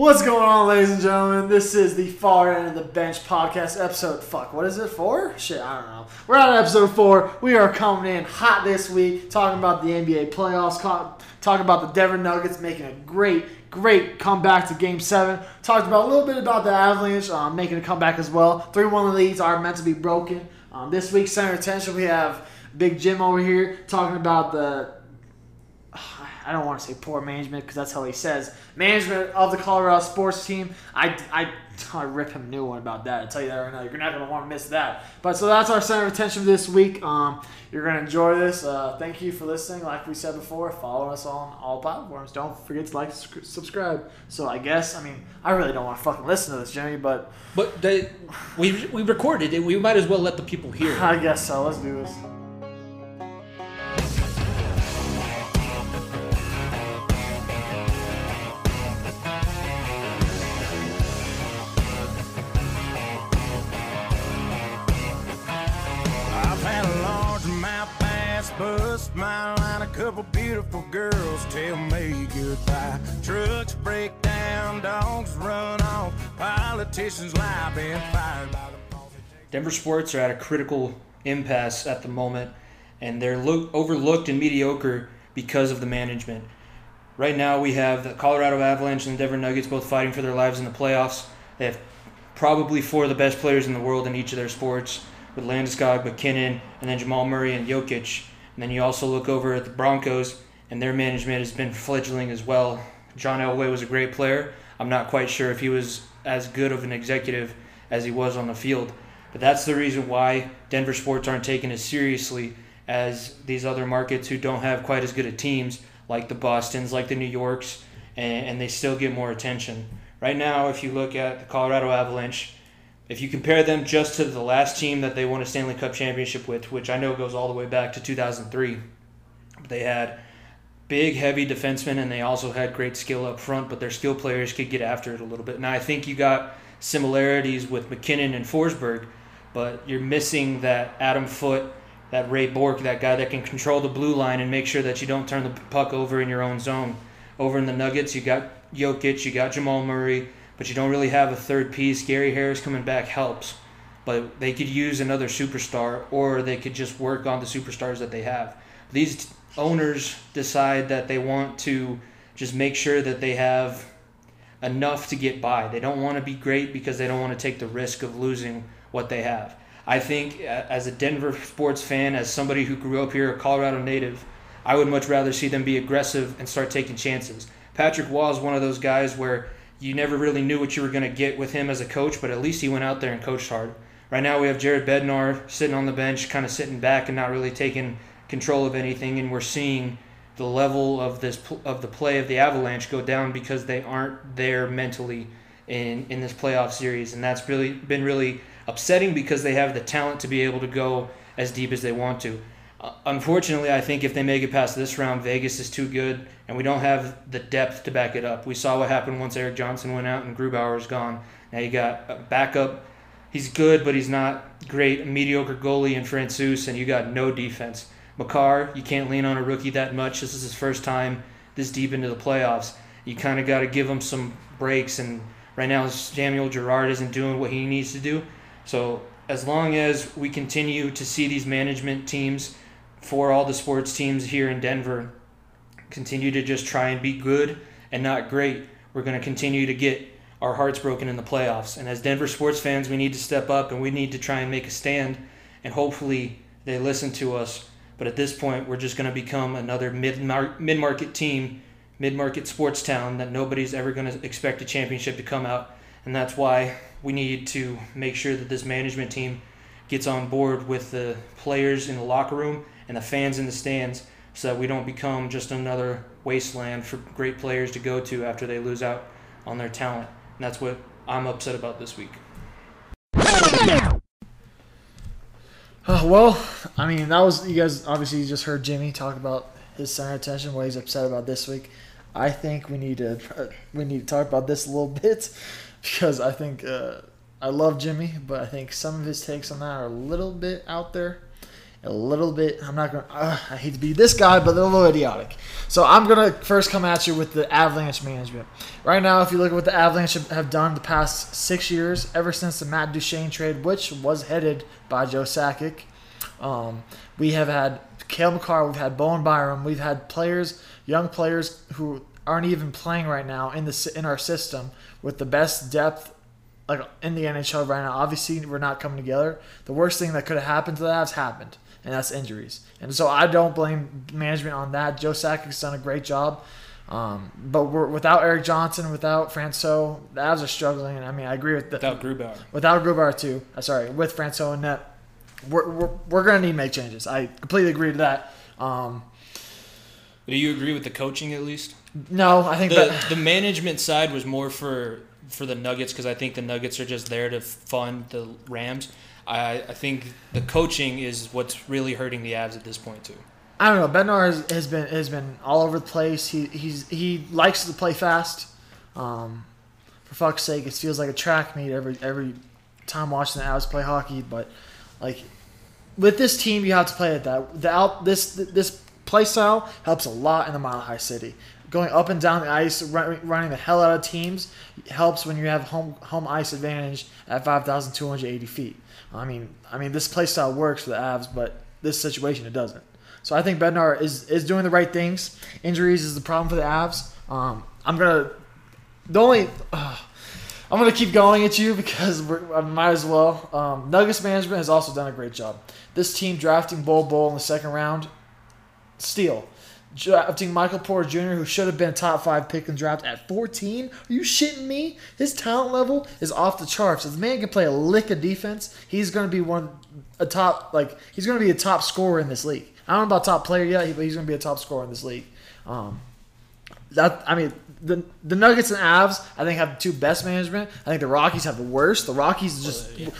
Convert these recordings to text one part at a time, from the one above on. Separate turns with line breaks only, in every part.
What's going on, ladies and gentlemen? This is the Far End of the Bench podcast, episode. Fuck, what is it? for? Shit, I don't know. We're on episode four. We are coming in hot this week, talking about the NBA playoffs, talking about the Denver Nuggets making a great, great comeback to Game Seven. Talked about a little bit about the Avalanche um, making a comeback as well. Three-one leads are meant to be broken. Um, this week's center attention, we have Big Jim over here talking about the I don't want to say poor management because that's how he says management of the Colorado sports team. I, I, I rip him a new one about that. I tell you that right now. You're not going to want to miss that. But so that's our center of attention this week. Um, you're going to enjoy this. Uh, thank you for listening. Like we said before, follow us on all platforms. Don't forget to like, subscribe. So I guess I mean I really don't want to fucking listen to this, Jimmy, but
but they, we we recorded it. We might as well let the people hear. It.
I guess so. Let's do this. Smile and a couple beautiful girls tell me goodbye. Trucks break down, dogs run off, politicians lie, fired by the Denver sports are at a critical impasse at the moment, and they're lo- overlooked and mediocre because of the management. Right now, we have the Colorado Avalanche and the Denver Nuggets both fighting for their lives in the playoffs. They have probably four of the best players in the world in each of their sports, with Landeskog, MacKinnon, and then Jamal Murray and Jokic. And then you also look over at the Broncos, and their management has been fledgling as well. John Elway was a great player. I'm not quite sure if he was as good of an executive as he was on the field. But that's the reason why Denver sports aren't taken as seriously as these other markets who don't have quite as good of teams, like the Bostons, like the New Yorks, and, and they still get more attention. Right now, if you look at the Colorado Avalanche, if you compare them just to the last team that they won a Stanley Cup championship with, which I know goes all the way back to 2003, they had big, heavy defensemen, and they also had great skill up front, but their skill players could get after it a little bit. Now, I think you got similarities with MacKinnon and Forsberg, but you're missing that Adam Foote, that Ray Bourque, that guy that can control the blue line and make sure that you don't turn the puck over in your own zone. Over in the Nuggets, you got Jokic, you got Jamal Murray, but you don't really have a third piece. Gary Harris coming back helps, but they could use another superstar, or they could just work on the superstars that they have. These owners decide that they want to just make sure that they have enough to get by. They don't want to be great because they don't want to take the risk of losing what they have. I think as a Denver sports fan, as somebody who grew up here, a Colorado native, I would much rather see them be aggressive and start taking chances. Patrick Roy is one of those guys where you never really knew what you were going to get with him as a coach, but at least he went out there and coached hard. Right now, we have Jared Bednar sitting on the bench, kind of sitting back and not really taking control of anything, and we're seeing the level of this of the play of the Avalanche go down because they aren't there mentally in in this playoff series, and that's really been really upsetting because they have the talent to be able to go as deep as they want to. Unfortunately, I think if they make it past this round, Vegas is too good, and we don't have the depth to back it up. We saw what happened once Erik Johnson went out and Grubauer is gone. Now you got a backup. He's good, but he's not great. A mediocre goalie in Francouz, and you got no defense. Makar, you can't lean on a rookie that much. This is his first time this deep into the playoffs. You kind of got to give him some breaks, and right now Samuel Girard isn't doing what he needs to do. So as long as we continue to see these management teams – for all the sports teams here in Denver continue to just try and be good and not great, we're going to continue to get our hearts broken in the playoffs. And as Denver sports fans, we need to step up and we need to try and make a stand. And hopefully they listen to us. But at this point, we're just going to become another mid market team, mid market sports town that nobody's ever going to expect a championship to come out. And that's why we need to make sure that this management team gets on board with the players in the locker room and the fans in the stands so that we don't become just another wasteland for great players to go to after they lose out on their talent. And that's what I'm upset about this week. Uh, well, I mean, that was you guys obviously just heard Jimmy talk about his center attention, what he's upset about this week. I think we need to uh, we need to talk about this a little bit because I think uh, I love Jimmy, but I think some of his takes on that are a little bit out there
a little bit. I'm not gonna. Uh, I hate to be this guy, but they're a little idiotic. So I'm gonna first come at you with the Avalanche management. Right now, if you look at what the Avalanche have done the past six years, ever since the Matt Duchene trade, which was headed by Joe Sakic, um, we have had Cale Makar, we've had Bowen Byram, we've had players, young players who aren't even playing right now in the in our system with the best depth like in the NHL right now. Obviously, we're not coming together. The worst thing that could have happened to the Avs happened, and that's injuries. And so I don't blame management on that. Joe Sakic's done a great job. Um, but we're without Erik Johnson, without Francouz, the Avs are struggling. And I mean, I agree with that.
Without Grubauer.
Without Grubauer too. Uh, sorry, with Francouz and net, we're, we're, we're going to need to make changes. I completely agree to that. Um,
do you agree with the coaching at least?
No, I think
the
that,
the management side was more for for the Nuggets because I think the Nuggets are just there to fund the Rams. I, I think the coaching is what's really hurting the Avs at this point too.
I don't know. Bednar has, has been has been all over the place. He he's he likes to play fast. Um, for fuck's sake, it feels like a track meet every every time watching the Avs play hockey. But like with this team, you have to play at that. The out this this play style helps a lot in the Mile High City. Going up and down the ice, running the hell out of teams helps when you have home home ice advantage at 5,280 feet. I mean, I mean this play style works for the Avs, but this situation it doesn't. So I think Bednar is is doing the right things. Injuries is the problem for the Avs. Um, I'm gonna the only. Uh, I'm gonna keep going at you because I might as well. Um, Nuggets management has also done a great job. This team drafting Bol Bol in the second round, steal. Drafting Michael Porter Jr., who should have been a top five pick in draft at 14. Are you shitting me? His talent level is off the charts. If the man can play a lick of defense, he's going to be one a top like he's going to be a top scorer in this league. I don't know about top player yet, but he's going to be a top scorer in this league. Um, that I mean, the the Nuggets and Avs, I think have the two best management. I think the Rockies have the worst. The Rockies just. Uh, yeah.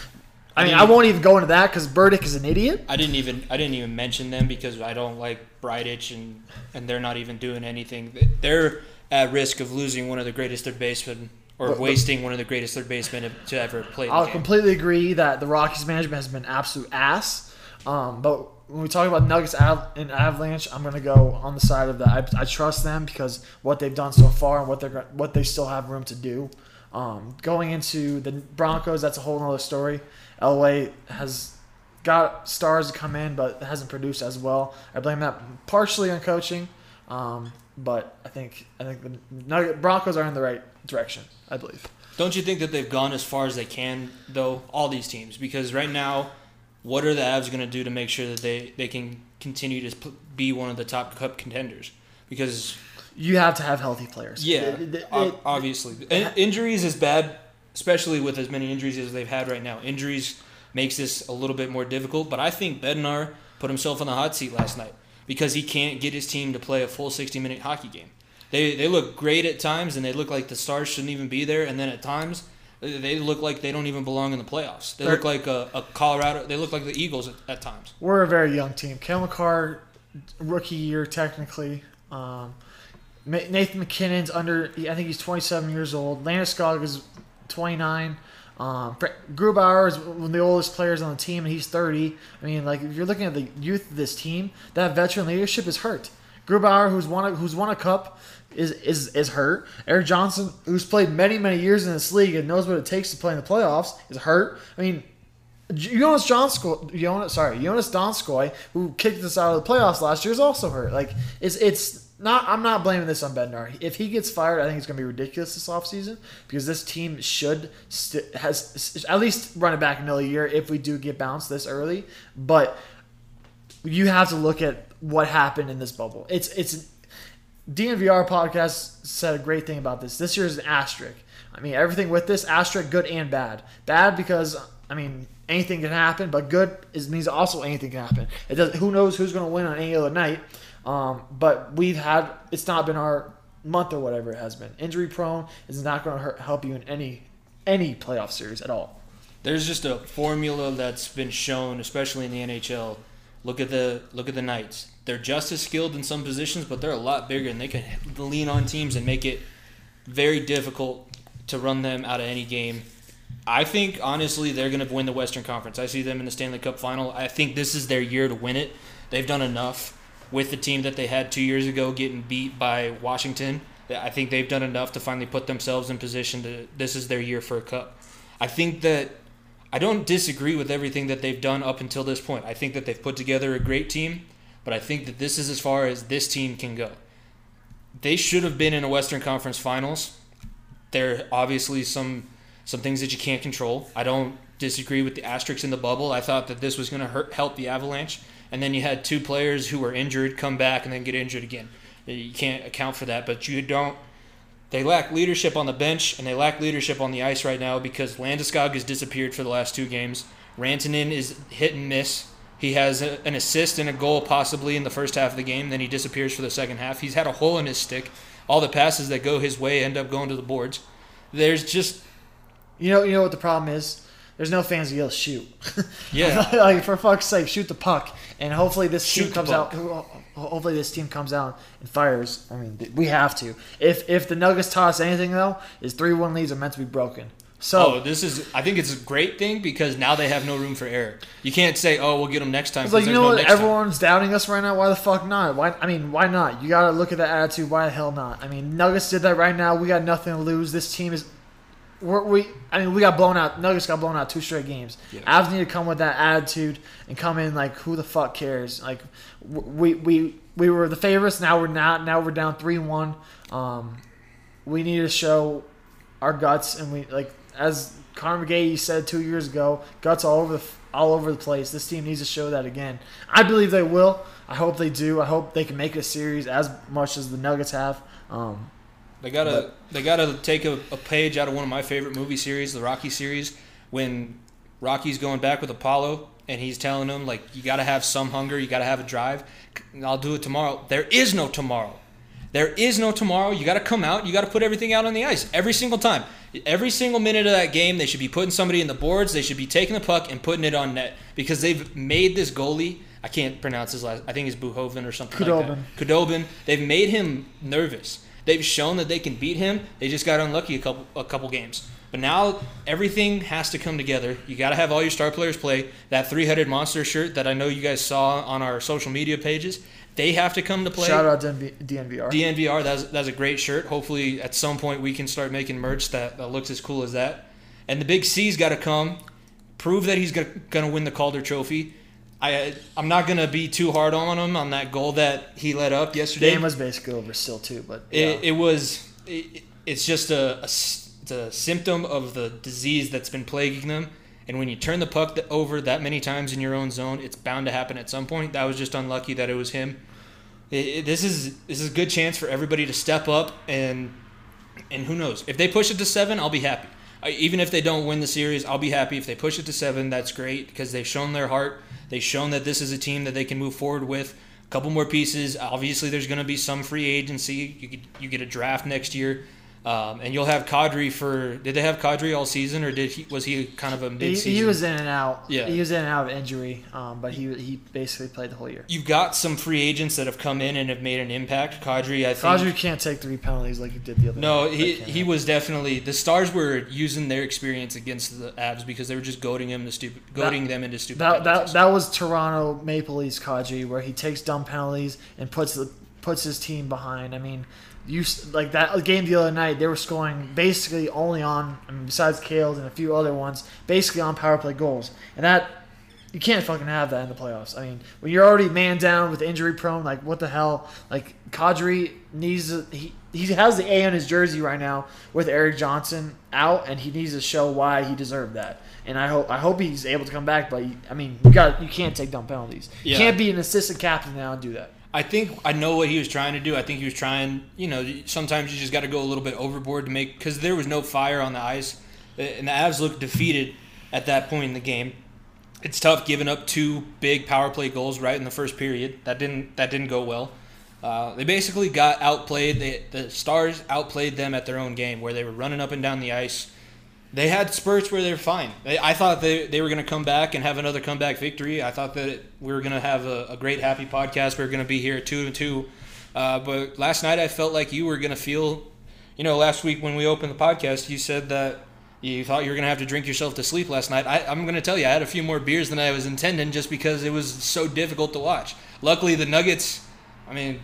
I mean, I, won't even go into that because Bridich is an idiot.
I didn't even I didn't even mention them because I don't like Bridich and and they're not even doing anything. They're at risk of losing one of the greatest third basemen or but, wasting but, one of the greatest third basemen to ever play.
I'll completely agree that the Rockies management has been absolute ass. Um, but when we talk about Nuggets and Avalanche, I'm going to go on the side of that. I, I, trust them because what they've done so far and what they're what they still have room to do. Um, going into the Broncos, that's a whole other story. LA has got stars to come in, but hasn't produced as well. I blame that partially on coaching, um, but I think I think the Nugget, Broncos are in the right direction. I believe.
Don't you think that they've gone as far as they can, though? All these teams, because right now what are the Avs going to do to make sure that they, they can continue to be one of the top cup contenders? Because
you have to have healthy players.
Yeah, it, it, it, obviously. injuries is bad, especially with as many injuries as they've had right now. Injuries makes this a little bit more difficult, but I think Bednar put himself on the hot seat last night because he can't get his team to play a full 60 minute hockey game. They, they look great at times and they look like the stars shouldn't even be there, and then at times they look like they don't even belong in the playoffs. They look like a, a, Colorado. They look like the Eagles at, at times.
We're a very young team. Cale Makar, rookie year technically. Um, Nathan MacKinnon's under. I think he's 27 years old. Landeskog is 29. Um, Grubauer is one of the oldest players on the team, and he's 30. I mean, like if you're looking at the youth of this team, that veteran leadership is hurt. Grubauer, who's won a, who's won a cup, is is is hurt. Erik Johnson, who's played many many years in this league and knows what it takes to play in the playoffs, is hurt. I mean, Jonas Johnskoy, Jonas, sorry, Jonas Donskoi, who kicked us out of the playoffs last year, is also hurt. Like it's it's not. I'm not blaming this on Bednar. If he gets fired, I think it's going to be ridiculous this offseason because this team should st- has at least run it back another year if we do get bounced this early. But you have to look at what happened in this bubble. It's it's DNVR podcast said a great thing about this. This year is an asterisk. I mean, everything with this asterisk, good and bad. Bad because I mean anything can happen, but good is means also anything can happen. It does. Who knows who's going to win on any other night? Um, but we've had it's not been our month or whatever it has been. Injury prone is not going to help you in any any playoff series at all.
There's just a formula that's been shown, especially in the NHL. Look at the look at the Knights they're just as skilled in some positions, but they're a lot bigger and they can lean on teams and make it very difficult to run them out of any game. I think honestly they're going to win the Western Conference. I see them in the Stanley Cup final. I think this is their year to win it. They've done enough with the team that they had two years ago, getting beat by Washington. I think they've done enough to finally put themselves in position to. This is their year for a cup. I think that I don't disagree with everything that they've done up until this point. I think that they've put together a great team, but I think that this is as far as this team can go. They should have been in a Western Conference Finals. There are obviously some some things that you can't control. I don't disagree with the asterisks in the bubble. I thought that this was going to help the Avalanche, and then you had two players who were injured come back and then get injured again. You can't account for that, but you don't. They lack leadership on the bench and they lack leadership on the ice right now because Landeskog has disappeared for the last two games. Rantanen is hit and miss. He has a, an assist and a goal possibly in the first half of the game, then he disappears for the second half. He's had a hole in his stick. All the passes that go his way end up going to the boards. There's just
You know, you know what the problem is. There's no fans to yell shoot.
Yeah.
like for fuck's sake, shoot the puck, and hopefully this
Shoot
team comes out. Hopefully this team comes out and fires. I mean, we have to. If if the Nuggets toss anything though, is three one leads are meant to be broken. So
Oh, this is. I think it's a great thing because now they have no room for error. You can't say, "Oh, we'll get them next time."
It's like you know
no
what?
next time.
Everyone's doubting us right now. Why the fuck not? Why? I mean, why not? You gotta look at the attitude. Why the hell not? I mean, Nuggets did that right now. We got nothing to lose. This team is. We're, we, I mean, we got blown out. Nuggets got blown out two straight games.
Yeah.
Avs need to come with that attitude and come in like, who the fuck cares? Like, we we we were the favorites. Now we're not. Now we're down three one. Um, we need to show our guts, and we like as Connor McGahey said two years ago, guts all over the all over the place. This team needs to show that again. I believe they will. I hope they do. I hope they can make a series as much as the Nuggets have. Um,
They gotta they gotta take a, a page out of one of my favorite movie series, the Rocky series, when Rocky's going back with Apollo and he's telling him like you gotta have some hunger, you gotta have a drive. I'll do it tomorrow. There is no tomorrow. There is no tomorrow. You got to come out. You got to put everything out on the ice every single time. Every single minute of that game, they should be putting somebody in the boards. They should be taking the puck and putting it on net because they've made this goalie. I can't pronounce his last. I think it's Buhoven or something like
Khudobin.
that. Khudobin. They've made him nervous. They've shown that they can beat him. They just got unlucky a couple a couple games. But now everything has to come together. You got to have all your star players play. That three-headed monster shirt that I know you guys saw on our social media pages, they have to come to play.
shout out to DNV- DNVR.
DNVR, that's that's a great shirt. Hopefully, at some point, we can start making merch that, that looks as cool as that. And the Big C's got to come, prove that he's going to win the Calder Trophy. I I'm not going to be too hard on him on that goal that he let up yesterday.
game was basically over still too, but yeah.
It, it was. It, it's just a, a it's a symptom of the disease that's been plaguing them. And when you turn the puck over that many times in your own zone, it's bound to happen at some point. That was just unlucky that it was him. It- this is this is a good chance for everybody to step up and and who knows if they push it to seven, I'll be happy. Even if they don't win the series, I'll be happy. If they push it to seven, that's great because they've shown their heart. They've shown that this is a team that they can move forward with. A couple more pieces. Obviously, there's going to be some free agency. You get, you get a draft next year, um, and you'll have Kadri for. Did they have Kadri all season, or did he was he kind of a
he,
mid-season?
he was in and out.
Yeah.
he was in and out of injury, um, but he he basically played the whole year.
You've got some free agents that have come in and have made an impact. Kadri, I think.
Roger can't take three penalties like he did the other
No,
night.
he he was definitely the Stars were using their experience against the Avs because they were just goading him to stupid, goading them into stupid.
That, that
penalties.
that was Toronto Maple Leafs Kadri, where he takes dumb penalties and puts the puts his team behind. I mean, you like that game the other night. They were scoring basically only on, I mean, besides Kales and a few other ones, basically on power play goals, and that you can't fucking have that in the playoffs. I mean, when you're already man down with injury prone, like what the hell? Like Kadri needs to, he he has the A on his jersey right now with Erik Johnson out, and he needs to show why he deserved that. And I hope I hope he's able to come back. But I mean, you got you can't take dumb penalties. You can't be an assistant captain now and do that.
I think I know what he was trying to do. I think he was trying. You know, sometimes you just got to go a little bit overboard to make because there was no fire on the ice, and the Avs looked defeated at that point in the game. It's tough giving up two big power play goals right in the first period. That didn't that didn't go well. Uh, they basically got outplayed. They, the Stars outplayed them at their own game, where they were running up and down the ice. They had spurts where they were fine. They, I thought they, they were going to come back and have another comeback victory. I thought that we were going to have a, a great happy podcast. We were going to be here at two and two. Uh, but last night I felt like you were going to feel, you know, last week when we opened the podcast, you said that You thought you were gonna have to drink yourself to sleep last night. I, I'm gonna tell you, I had a few more beers than I was intending, just because it was so difficult to watch. Luckily, the Nuggets. I mean,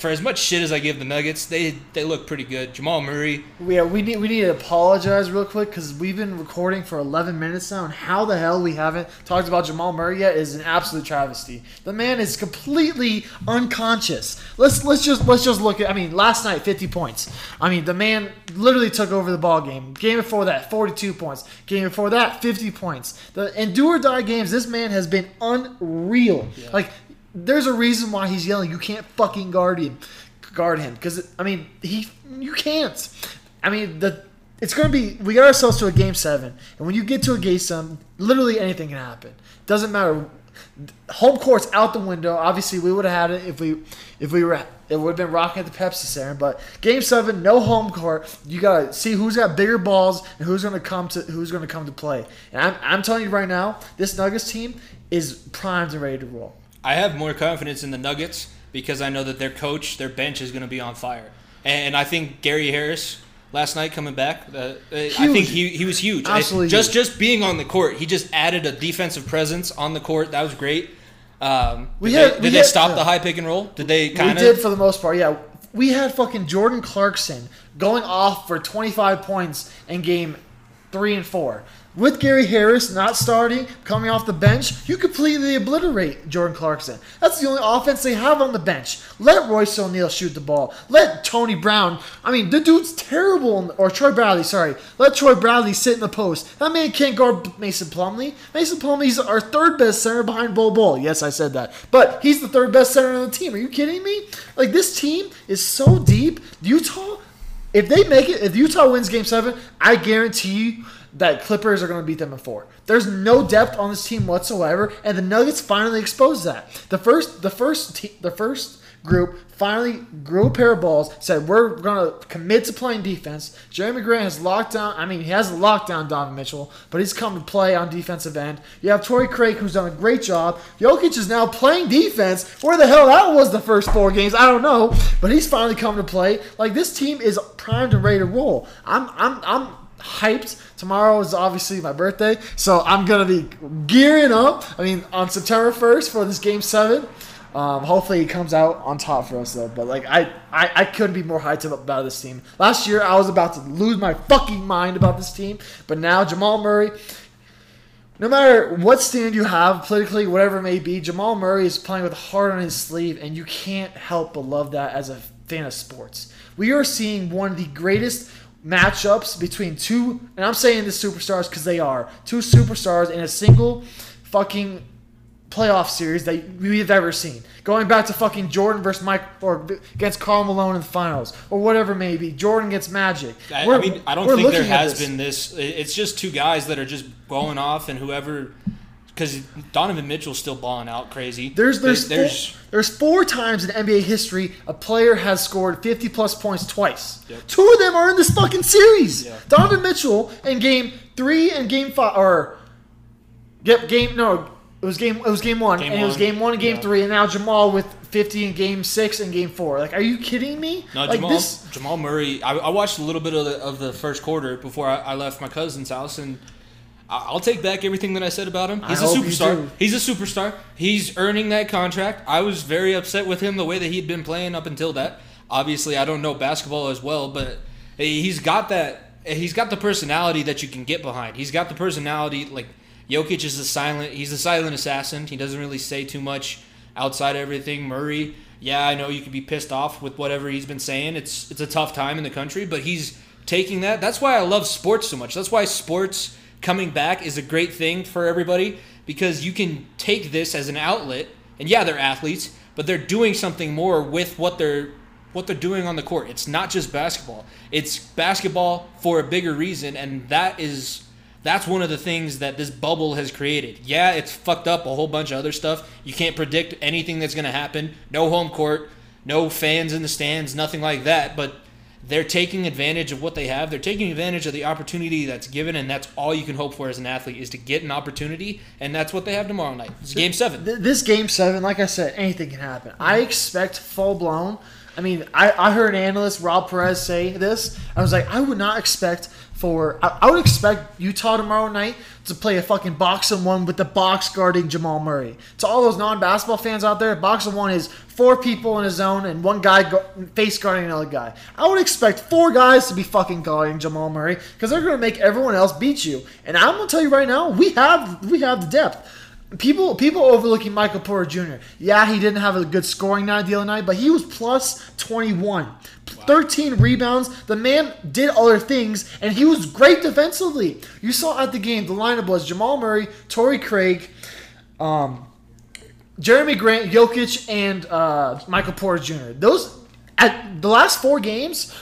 for as much shit as I give the Nuggets, they they look pretty good. Jamal Murray.
Yeah, we need we need to apologize real quick because we've been recording for 11 minutes now, and how the hell we haven't talked about Jamal Murray yet is an absolute travesty. The man is completely unconscious. Let's let's just let's just look at. I mean, last night 50 points. I mean, the man literally took over the ball game. Game before that 42 points. Game before that 50 points. The endure die games. This man has been unreal. Like there's a reason why he's yelling. You can't fucking guard him, guard him. Because I mean, he you can't. I mean, the it's gonna be. We got ourselves to a game seven, and when you get to a game seven, literally anything can happen. Doesn't matter. Home court's out the window. Obviously, we would have had it if we if we were. It would have been rocking at the Pepsi Center, but Game Seven, no home court. You gotta see who's got bigger balls and who's gonna come to who's gonna come to play. And I'm, I'm telling you right now, this Nuggets team is primed and ready to roll.
I have more confidence in the Nuggets because I know that their coach, their bench is going to be on fire. And I think Gary Harris last night coming back, uh, I think he, he was huge.
Absolutely
just just being on the court, he just added a defensive presence on the court. That was great. Um,
We
did
had-
they,
we
did they
had-
stop the high pick and roll? Did they kind
we did for the most part, yeah. We had fucking Jordan Clarkson going off for 25 points in game three and four. With Gary Harris not starting, coming off the bench, you completely obliterate Jordan Clarkson. That's the only offense they have on the bench. Let Royce O'Neale shoot the ball. Let Tony Brown. I mean, the dude's terrible. in- Or Troy Bradley, sorry. Let Troy Bradley sit in the post. That man can't guard Mason Plumlee. Mason Plumlee's our third best center behind Bol Bol. Yes, I said that. But he's the third best center on the team. Are you kidding me? Like, this team is so deep. Utah if they make it, if Utah wins Game Seven, I guarantee you that Clippers are going to beat them in four. There's no depth on this team whatsoever, and the Nuggets finally exposed that. The first, the first, te- the first group finally grew a pair of balls. Said we're going to commit to playing defense. Jerami Grant has locked down. I mean, he has locked down Donovan Mitchell, but he's come to play on defensive end. You have Torrey Craig, who's done a great job. Jokic is now playing defense. Where the hell that was the first four games, I don't know, but he's finally come to play. Like this team is primed and ready to roll. I'm, I'm, I'm hyped. Tomorrow is obviously my birthday, so I'm gonna be gearing up. I mean, on September 1st for this game seven. Um, hopefully, it comes out on top for us though. But like, I, I, I couldn't be more hyped about this team. Last year, I was about to lose my fucking mind about this team, but now Jamal Murray. No matter what stand you have politically, whatever it may be, Jamal Murray is playing with heart on his sleeve, and you can't help but love that as a fan of sports. We are seeing one of the greatest matchups between two, and I'm saying the superstars because they are two superstars in a single fucking playoff series that we've ever seen. Going back to fucking Jordan versus Mike or against Karl Malone in the finals or whatever maybe. Jordan gets Magic.
I, I mean, I don't think there has
this.
been this. It's just two guys that are just going off, and whoever, because Donovan Mitchell's still balling out crazy.
There's there's
there's
four, there's four times in NBA history a player has scored 50 plus points twice.
Yep.
Two of them are in this fucking series.
Yeah.
Donovan Mitchell in game three and game five, or yep, game no, it was game it was game one,
Game
and it was game one and game
Yeah.
three, and now Jamal with 50 in game six and game four. Like, are you kidding me?
No,
like
Jamal,
this.
Jamal Murray. I, I watched a little bit of the, of the first quarter before I, I left my cousin's house, and I'll take back everything that I said about him. He's
I
a superstar. He's a superstar. He's earning that contract. I was very upset with him the way that he'd been playing up until that. Obviously, I don't know basketball as well, but he's got that. He's got the personality that you can get behind. He's got the personality like Jokic is the silent. He's the silent assassin. He doesn't really say too much outside of everything. Murray, yeah, I know you could be pissed off with whatever he's been saying. It's it's a tough time in the country, but he's taking that. That's why I love sports so much. That's why sports coming back is a great thing for everybody because you can take this as an outlet. And yeah, they're athletes, but they're doing something more with what they're what they're doing on the court. It's not just basketball. It's basketball for a bigger reason, and that is that's one of the things that this bubble has created. Yeah, it's fucked up a whole bunch of other stuff. You can't predict anything that's going to happen. No home court, no fans in the stands, nothing like that, but they're taking advantage of what they have. They're taking advantage of the opportunity that's given, and that's all you can hope for as an athlete is to get an opportunity, and that's what they have tomorrow night. It's game seven.
Th- This game seven, like I said, anything can happen. I expect full blown. I mean, I, I heard an analyst, Rob Perez, say this. I was like, I would not expect for. I, I would expect Utah tomorrow night to play a fucking box and one with the box guarding Jamal Murray. To all those non-basketball fans out there, box and one is four people in a zone and one guy go, face guarding another guy. I would expect four guys to be fucking guarding Jamal Murray because they're going to make everyone else beat you. And I'm going to tell you right now, we have we have the depth. People people overlooking Michael Porter Jr. Yeah, he didn't have a good scoring night the other night, but he was plus 21. 13 rebounds. The man did other things, and he was great defensively. You saw at the game, the lineup was Jamal Murray, Torrey Craig, um, Jerami Grant, Jokic, and uh, Michael Porter Jr. Those at the last four games,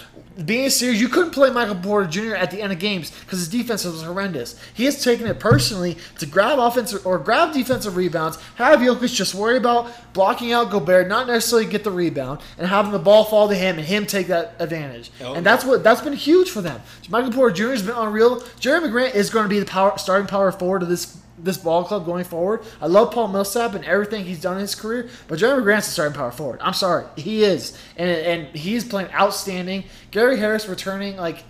being serious, you couldn't play Michael Porter Jr. at the end of games because his defense was horrendous. He has taken it personally to grab offensive or grab defensive rebounds, have Jokic just worry about blocking out Gobert, not necessarily get the rebound, and having the ball fall to him and him take that advantage.
Oh.
And that's what that's been huge for them. Michael Porter Jr. has been unreal. Jerami Grant is going to be the power starting power forward of this this ball club going forward. I love Paul Millsap and everything he's done in his career, but Jerami Grant's the starting power forward. I'm sorry, he is, and and he's playing outstanding. Gary Harris returning like.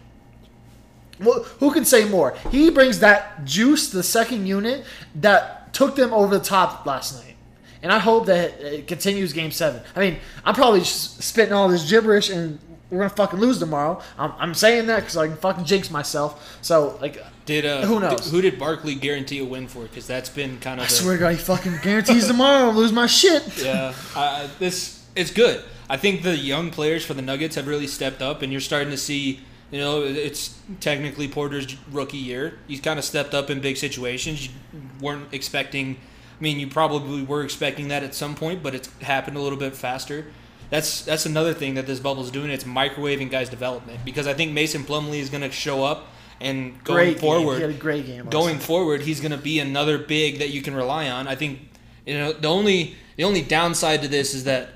Well, who can say more? He brings that juice the second unit that took them over the top last night. And I hope that it continues game seven. I mean, I'm probably spitting all this gibberish and we're to fucking lose tomorrow. I'm, I'm saying that because I can fucking jinx myself. So, like,
Did uh,
Who knows?
did- who did Barkley guarantee a win for? Because that's been kind of.
I swear to God, he fucking guarantees tomorrow I'll lose my shit.
Yeah, I, this it's good. I think the young players for the Nuggets have really stepped up, and you're starting to see. You know, it's technically Porter's rookie year. He's kind of stepped up in big situations. You weren't expecting. I mean, you probably were expecting that at some point, but it's happened a little bit faster. That's that's another thing that this bubble's doing. It's microwaving guys' development because I think Mason Plumlee is going to show up and going
Great game.
forward
He had a great game.
going forward, he's going to be another big that you can rely on. I think you know the only the only downside to this is that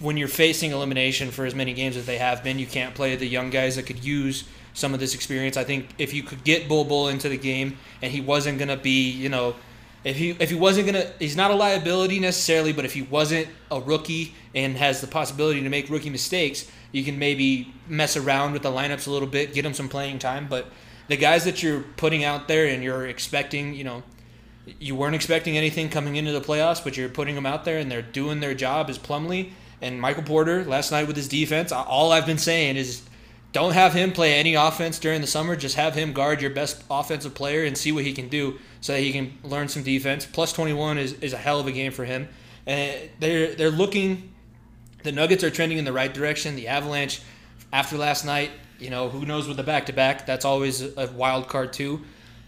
when you're facing elimination for as many games as they have been, you can't play the young guys that could use some of this experience. I think if you could get Bol Bol into the game and he wasn't going to be, you know, if he if he wasn't going to he's not a liability necessarily, but if he wasn't a rookie and has the possibility to make rookie mistakes, you can maybe mess around with the lineups a little bit, get him some playing time, but the guys that you're putting out there and you're expecting, you know, you weren't expecting anything coming into the playoffs, but you're putting them out there and they're doing their job as Plumlee and Michael Porter last night with his defense. All I've been saying is don't have him play any offense during the summer. Just have him guard your best offensive player and see what he can do so that he can learn some defense. Plus 21 is, is a hell of a game for him. And they're they're looking the Nuggets are trending in the right direction. The Avalanche after last night, you know, who knows with the back to back, that's always a wild card too.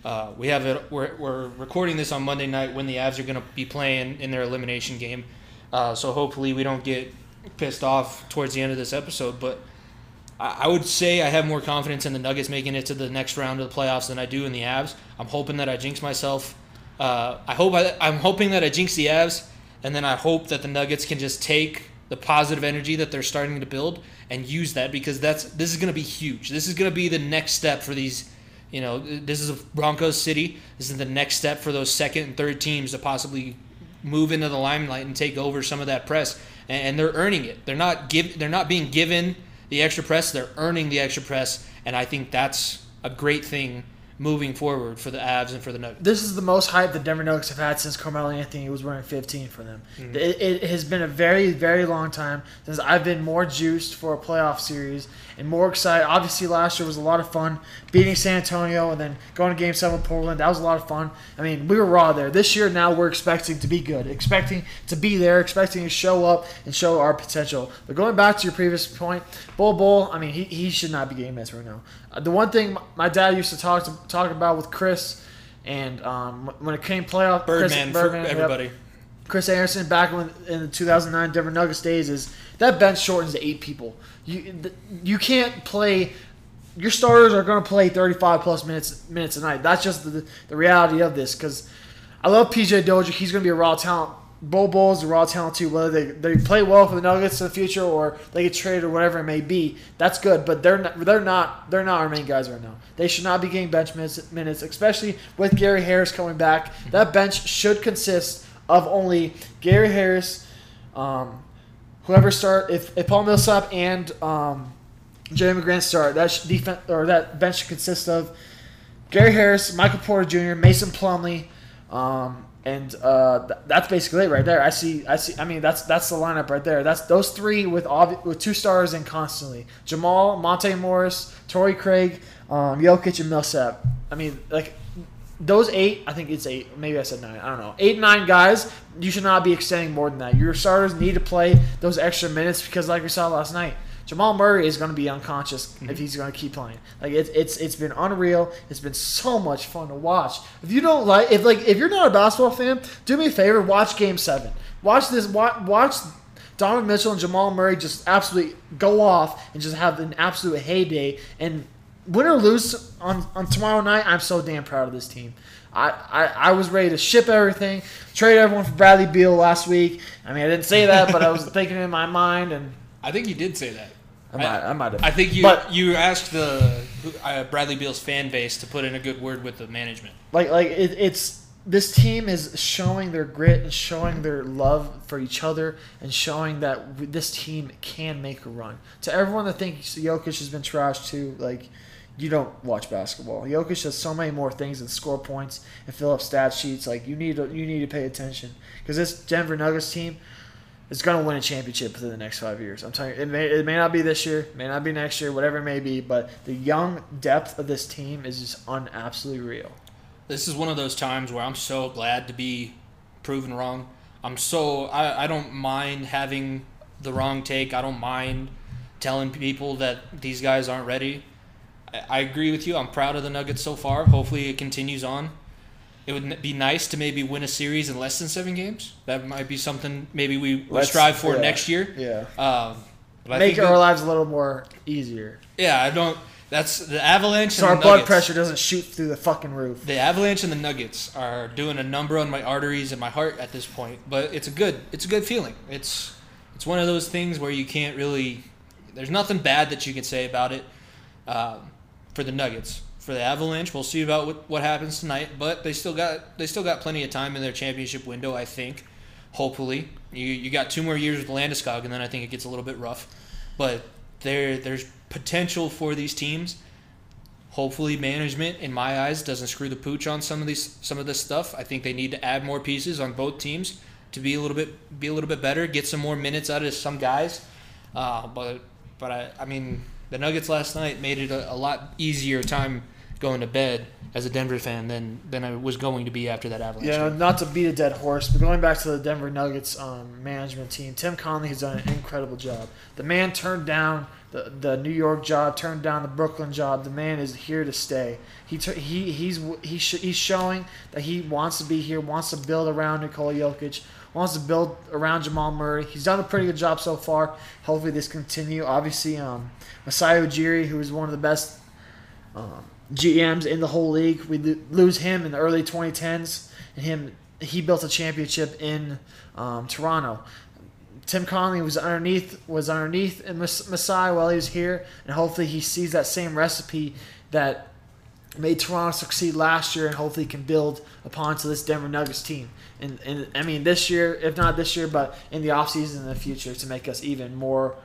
Uh, we have it. We're, we're recording this on Monday night when the Avs are going to be playing in their elimination game. Uh, so hopefully we don't get pissed off towards the end of this episode. But I, would say I have more confidence in the Nuggets making it to the next round of the playoffs than I do in the Avs. I'm hoping that I jinx myself. Uh, I hope I, I'm hoping that I jinx the Avs, and then I hope that the Nuggets can just take the positive energy that they're starting to build and use that because that's this is going to be huge. This is going to be the next step for these. You know, this is a Broncos city. This is the next step for those second and third teams to possibly move into the limelight and take over some of that press, and, and they're earning it. They're not give. They're not being given the extra press. They're earning the extra press, and I think that's a great thing moving forward for the Avs and for the Nuggets.
This is the most hype the Denver Nuggets have had since Carmelo Anthony was wearing 15 for them.
Mm-hmm.
It, it has been a very, very long time since I've been more juiced for a playoff series and more excited. Obviously, last year was a lot of fun beating San Antonio and then going to Game Seven with Portland. That was a lot of fun. I mean, we were raw there. This year, now we're expecting to be good, expecting to be there, expecting to show up and show our potential. But going back to your previous point, Bol Bol, I mean, he, he should not be getting minutes right now. Uh, the one thing my dad used to talk to talk about with Chris. And um, when it came playoff, Chris-
Birdman,
Birdman,
for
yep. Chris Andersen back when, in the 2009 Denver Nuggets days is that bench shortens to eight people. You you can't play. Your starters are going to play 35 plus minutes minutes a night. That's just the, the reality of this. Because I love PJ Dozier. He's going to be a raw talent. Bol Bol is a raw talent too. Whether they, they play well for the Nuggets in the future or they get traded or whatever it may be, that's good. But they're not, they're not they're not our main guys right now. They should not be getting bench minutes, minutes, especially with Gary Harris coming back. That bench should consist of only Gary Harris, um, whoever start if, if Paul Millsap and um, Jerami Grant start. That defense or that bench should consist of Gary Harris, Michael Porter Jr., Mason Plumlee, um, and uh, th- that's basically it right there. I see. I see. I mean, that's that's the lineup right there. That's those three with obvi- with two stars in constantly. Jamal, Monte Morris, Torrey Craig, um, Jokic, and Millsap. I mean, like those eight. I think it's eight. Maybe I said nine. I don't know. Eight, nine guys. You should not be extending more than that. Your starters need to play those extra minutes because, like we saw last night. Jamal Murray is going to be unconscious if mm-hmm. he's going to keep playing. Like it's it's it's been unreal. It's been so much fun to watch. If you don't like if like if you're not a basketball fan, do me a favor, watch Game Seven. Watch this. Watch, watch Donovan Mitchell and Jamal Murray just absolutely go off and just have an absolute heyday. And win or lose on, on tomorrow night, I'm so damn proud of this team. I, I, I was ready to ship everything, trade everyone for Bradley Beal last week. I mean, I didn't say that, but I was thinking in my mind, and
I think you did say that.
I might, I might have.
I think you
But-
you asked the uh, Bradley Beal's fan base to put in a good word with the management.
like like it, it's this team is showing their grit and showing their love for each other and showing that this team can make a run. To everyone that thinks Jokic has been trashed too, like you don't watch basketball. Jokic does so many more things than score points and fill up stat sheets. Like you need to you need to pay attention because this Denver Nuggets team is going to win a championship within the next five years. I'm telling you, it may it may not be this year, may not be next year, whatever it may be, but the young depth of this team is just un absolutely real.
This is one of those times where I'm so glad to be proven wrong. I'm so I, I don't mind having the wrong take. I don't mind telling people that these guys aren't ready. I, agree with you. I'm proud of the Nuggets so far. Hopefully it continues on. It would be nice to maybe win a series in less than seven games. That might be something maybe we
Let's-
strive for
yeah.
next year.
Yeah.
Um, but I
make
think
our
that-
lives a little more easier.
yeah, I don't. That's the Avalanche.
So
and
our
the
blood pressure doesn't shoot through the fucking roof.
The Avalanche and the Nuggets are doing a number on my arteries and my heart at this point, but it's a good it's a good feeling. It's it's one of those things where you can't really there's nothing bad that you can say about it um, for the Nuggets. For the Avalanche, we'll see about what, what happens tonight, but they still got they still got plenty of time in their championship window. I think, hopefully, you you got two more years with Landeskog, and then I think it gets a little bit rough. But there there's potential for these teams hopefully management in my eyes doesn't screw the pooch on some of these some of this stuff i think they need to add more pieces on both teams to be a little bit be a little bit better get some more minutes out of some guys uh, but but I, I mean the nuggets last night made it a, a lot easier time going to bed as a denver fan than than i was going to be after that avalanche
Yeah,
game.
not to beat a dead horse, but going back to the Denver Nuggets um, management team, Tim Connelly has done an incredible job. The man turned down the, the New York job, turned down the Brooklyn job. The man is here to stay. He tur- he he's he's sh- he's showing that he wants to be here, wants to build around Nikola Jokic, wants to build around Jamal Murray. He's done a pretty good job so far. Hopefully, this continue. Obviously, um, Masai Ujiri, who is one of the best um, GMs in the whole league. We lo- lose him in the early 2010s, and him he built a championship in um, Toronto. Tim Connelly was underneath was underneath in Masai while he was here, and hopefully he sees that same recipe that made Toronto succeed last year, and hopefully can build upon to this Denver Nuggets team. And, and I mean this year, if not this year, but in the offseason in the future to make us even more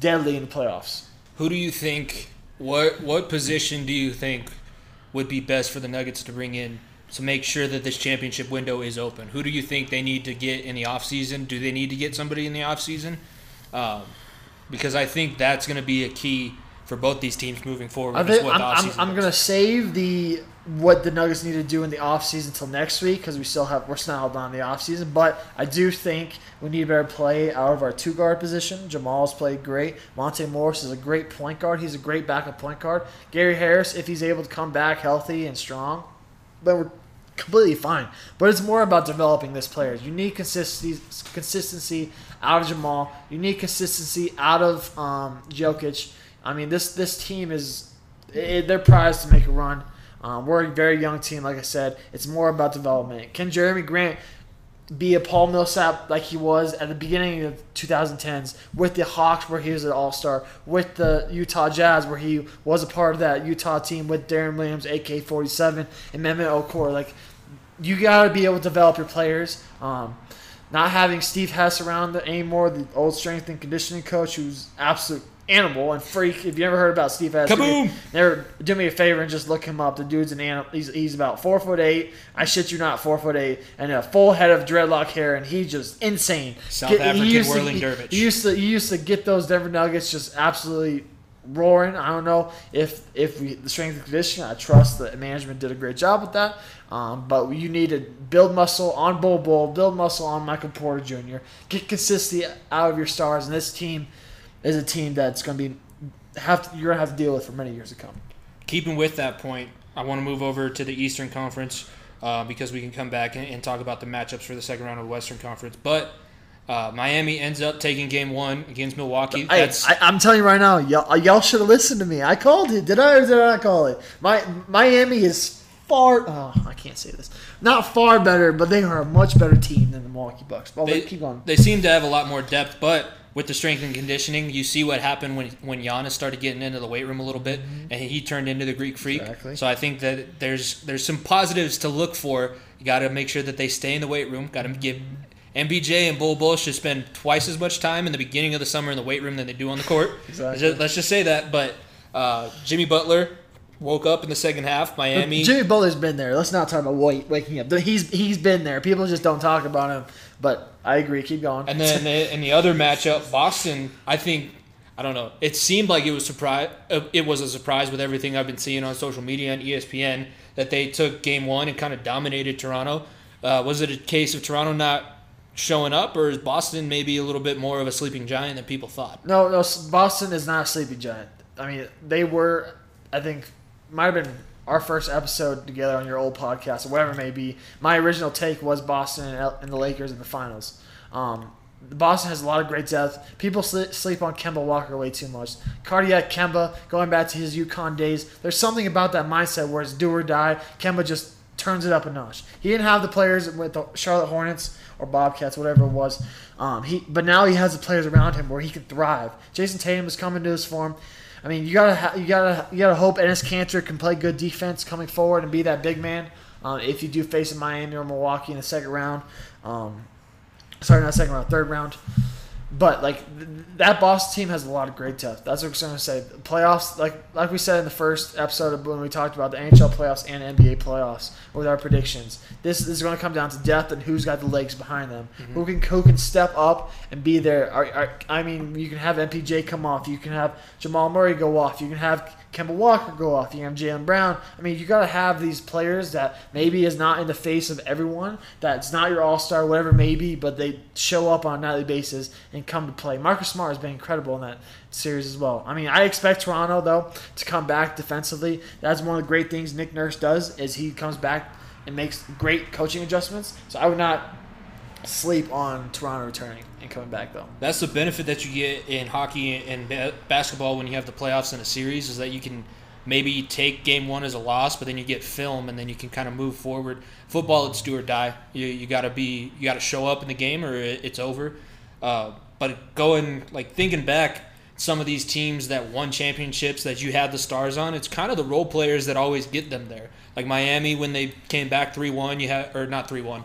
deadly in the playoffs.
who do you think what what position do you think would be best for the nuggets to bring in to make sure that this championship window is open? Who do you think they need to get in the offseason? Do they need to get somebody in the offseason? Um, because i think that's going to be a key for both these teams moving forward
I
is
think
what
I'm, I'm, I'm gonna save the what the Nuggets need to do in the offseason until next week because we still have we're snarled on the offseason. But I do think we need a better play out of our two guard position. Jamal's played great. Monte Morris is a great point guard. He's a great backup point guard. Gary Harris, if he's able to come back healthy and strong, then we're completely fine. But it's more about developing this player. You need consistency, consistency out of Jamal. You need consistency out of um, Jokic. I mean, this this team is it, they're prized to make a run. Um, we're a very young team, like I said. It's more about development. Can Jerami Grant be a Paul Millsap like he was at the beginning of 2010s with the Hawks, where he was an All Star, with the Utah Jazz, where he was a part of that Utah team with Deron Williams, AK-47, and Mehmet Okur. Like you got to be able to develop your players. Um, not having Steve Hess around anymore, the old strength and conditioning coach, who's absolute animal and freak. If you ever heard about Steve Adams,
Kaboom!
never do me a favor and just look him up. The dude's an animal. He's, he's about four foot eight. I shit you not, four foot eight, and a full head of dreadlock hair, and he's just insane.
South
Get-
African
used to-
whirling
he-
dervish.
He used to he used to get those Denver Nuggets just absolutely roaring. I don't know if if we, the strength and conditioning. I trust that management did a great job with that. Um, but you need to build muscle on Bol Bol, build muscle on Michael Porter Jr. Get consistency out of your stars, and this team is a team that's going to be have to, you're going to have to deal with for many years to come.
keeping with that point, I want to move over to the Eastern Conference uh, because we can come back and, and talk about the matchups for the second round of the Western Conference. But uh, Miami ends up taking Game One against Milwaukee.
I, I'm telling you right now, y'all, y'all should have listened to me. I called it. Did I or did I not call it? My Miami is far. Oh, I can't say this. Not far better, but they are a much better team than the Milwaukee Bucks. Well,
they,
keep going.
they seem to have a lot more depth, but with the strength and conditioning, you see what happened when when Giannis started getting into the weight room a little bit, and he turned into the Greek freak.
Exactly.
So I think that there's there's some positives to look for. You got to make sure that they stay in the weight room. Got to give MPJ and Bol Bol should spend twice as much time in the beginning of the summer in the weight room than they do on the court.
Exactly.
Let's just, let's just say that. But uh, Jimmy Butler woke up in the second half. Miami.
Jimmy Butler's been there. Let's not talk about wait, waking up. He's he's been there. People just don't talk about him. But I agree. Keep going.
And then in the other matchup, Boston, I think I don't know. It seemed like it was surprise. uh, It was a surprise with everything I've been seeing on social media and ESPN that they took Game One and kind of dominated Toronto. Uh, was it a case of Toronto not showing up, or is Boston maybe a little bit more of a sleeping giant than people thought?
No, no, Boston is not a sleeping giant. I mean, they were. I think might have been our first episode together on your old podcast or whatever it may be. My original take was Boston and, the Lakers in the finals. Um, Boston has a lot of great depth. People sleep on Kemba Walker way too much. Cardiac Kemba, going back to his UConn days, there's something about that mindset where it's do or die. Kemba just turns it up a notch. He didn't have the players with the Charlotte Hornets or Bobcats, whatever it was. Um, he, but now he has the players around him where he can thrive. Jayson Tatum is coming to his form. I mean, you gotta you gotta you gotta hope Enes Kanter can play good defense coming forward and be that big man. Uh, if you do face a Miami or Milwaukee in the second round, um, sorry, not second round, third round. But like th- that Boston team has a lot of great depth. That's what I'm going to say. The playoffs, like like we said in the first episode of when we talked about the NHL playoffs and NBA playoffs with our predictions. This, is going to come down to depth and who's got the legs behind them. Mm-hmm. Who can who can step up and be there. Are, are, I mean, you can have MPJ come off. You can have Jamal Murray go off. You can have Kemba Walker go off. You have Jaylen Brown. I mean, you got to have these players that maybe is not in the face of everyone. That's not your all star, whatever it may be, but they show up on a nightly basis and come to play. Marcus Smart has been incredible in that series as well. I mean, I expect Toronto though to come back defensively. That's one of the great things Nick Nurse does is he comes back and makes great coaching adjustments. So I would not sleep on Toronto returning coming back though.
That's the benefit that you get in hockey and ba- basketball when you have the playoffs in a series is that you can maybe take game one as a loss, but then you get film and then you can kind of move forward. Football, it's do or die. You, you got to be you got to show up in the game or it, it's over. Uh, but going like thinking back, some of these teams that won championships that you had the stars on, it's kind of the role players that always get them there. Like Miami when they came back three one, you had or not three one.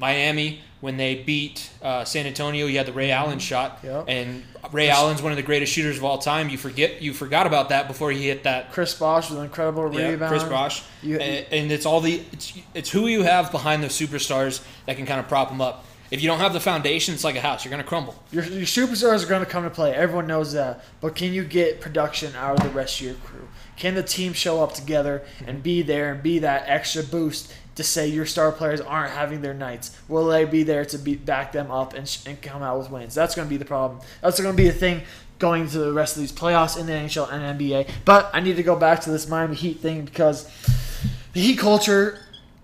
Miami when they beat uh, San Antonio, you had the Ray Allen shot,
Yep.
and Ray Allen's one of the greatest shooters of all time. You forget you forgot about that before he hit that
Chris Bosh with an incredible
yeah,
rebound.
Chris Bosh,
You-
and, and it's all the it's, it's who you have behind the superstars that can kind of prop them up. If you don't have the foundation, it's like a house; you're gonna crumble.
Your, your superstars are going to come to play. Everyone knows that. But can you get production out of the rest of your crew? Can the team show up together and be there and be that extra boost to say your star players aren't having their nights? Will they be there to be, back them up and, and come out with wins? That's going to be the problem. That's going to be the thing going to the rest of these playoffs in the NHL and NBA. But I need to go back to this Miami Heat thing because the Heat culture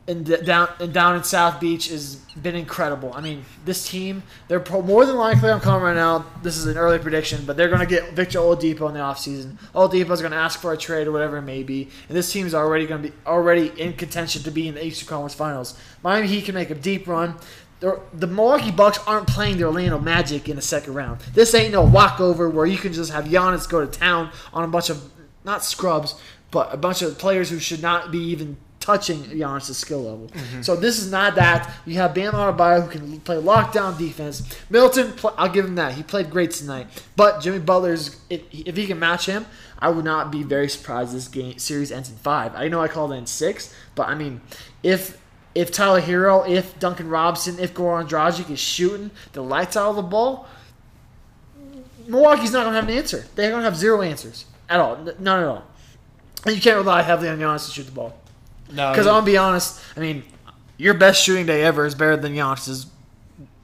in d- down and down in South Beach has been incredible. I mean, this team, they're pro- more than likely, I'm calling right now, this is an early prediction, but they're going to get Victor Oladipo in the offseason. Oladipo's going to ask for a trade or whatever it may be, and this team is already going to be already in contention to be in the Eastern Conference Finals. Miami Heat can make a deep run. They're- The Milwaukee Bucks aren't playing the Orlando Magic in the second round. This ain't no walkover where you can just have Giannis go to town on a bunch of not scrubs, but a bunch of players who should not be even touching Giannis' skill level.
Mm-hmm.
So this is not that. You have Bam Adebayo who can play lockdown defense. Middleton, I'll give him that. He played great tonight. But Jimmy Butler's, if, he can match him, I would not be very surprised this game series ends in five. I know I called it in six, but I mean, if if Tyler Herro, if Duncan Robinson, if Goran Dragic is shooting the lights out of the ball, Milwaukee's not gonna have an answer. They're gonna have zero answers at all. None at all. And you can't rely heavily on Giannis to shoot the ball.
No,
Because I'm be honest. I mean, your best shooting day ever is better than Giannis's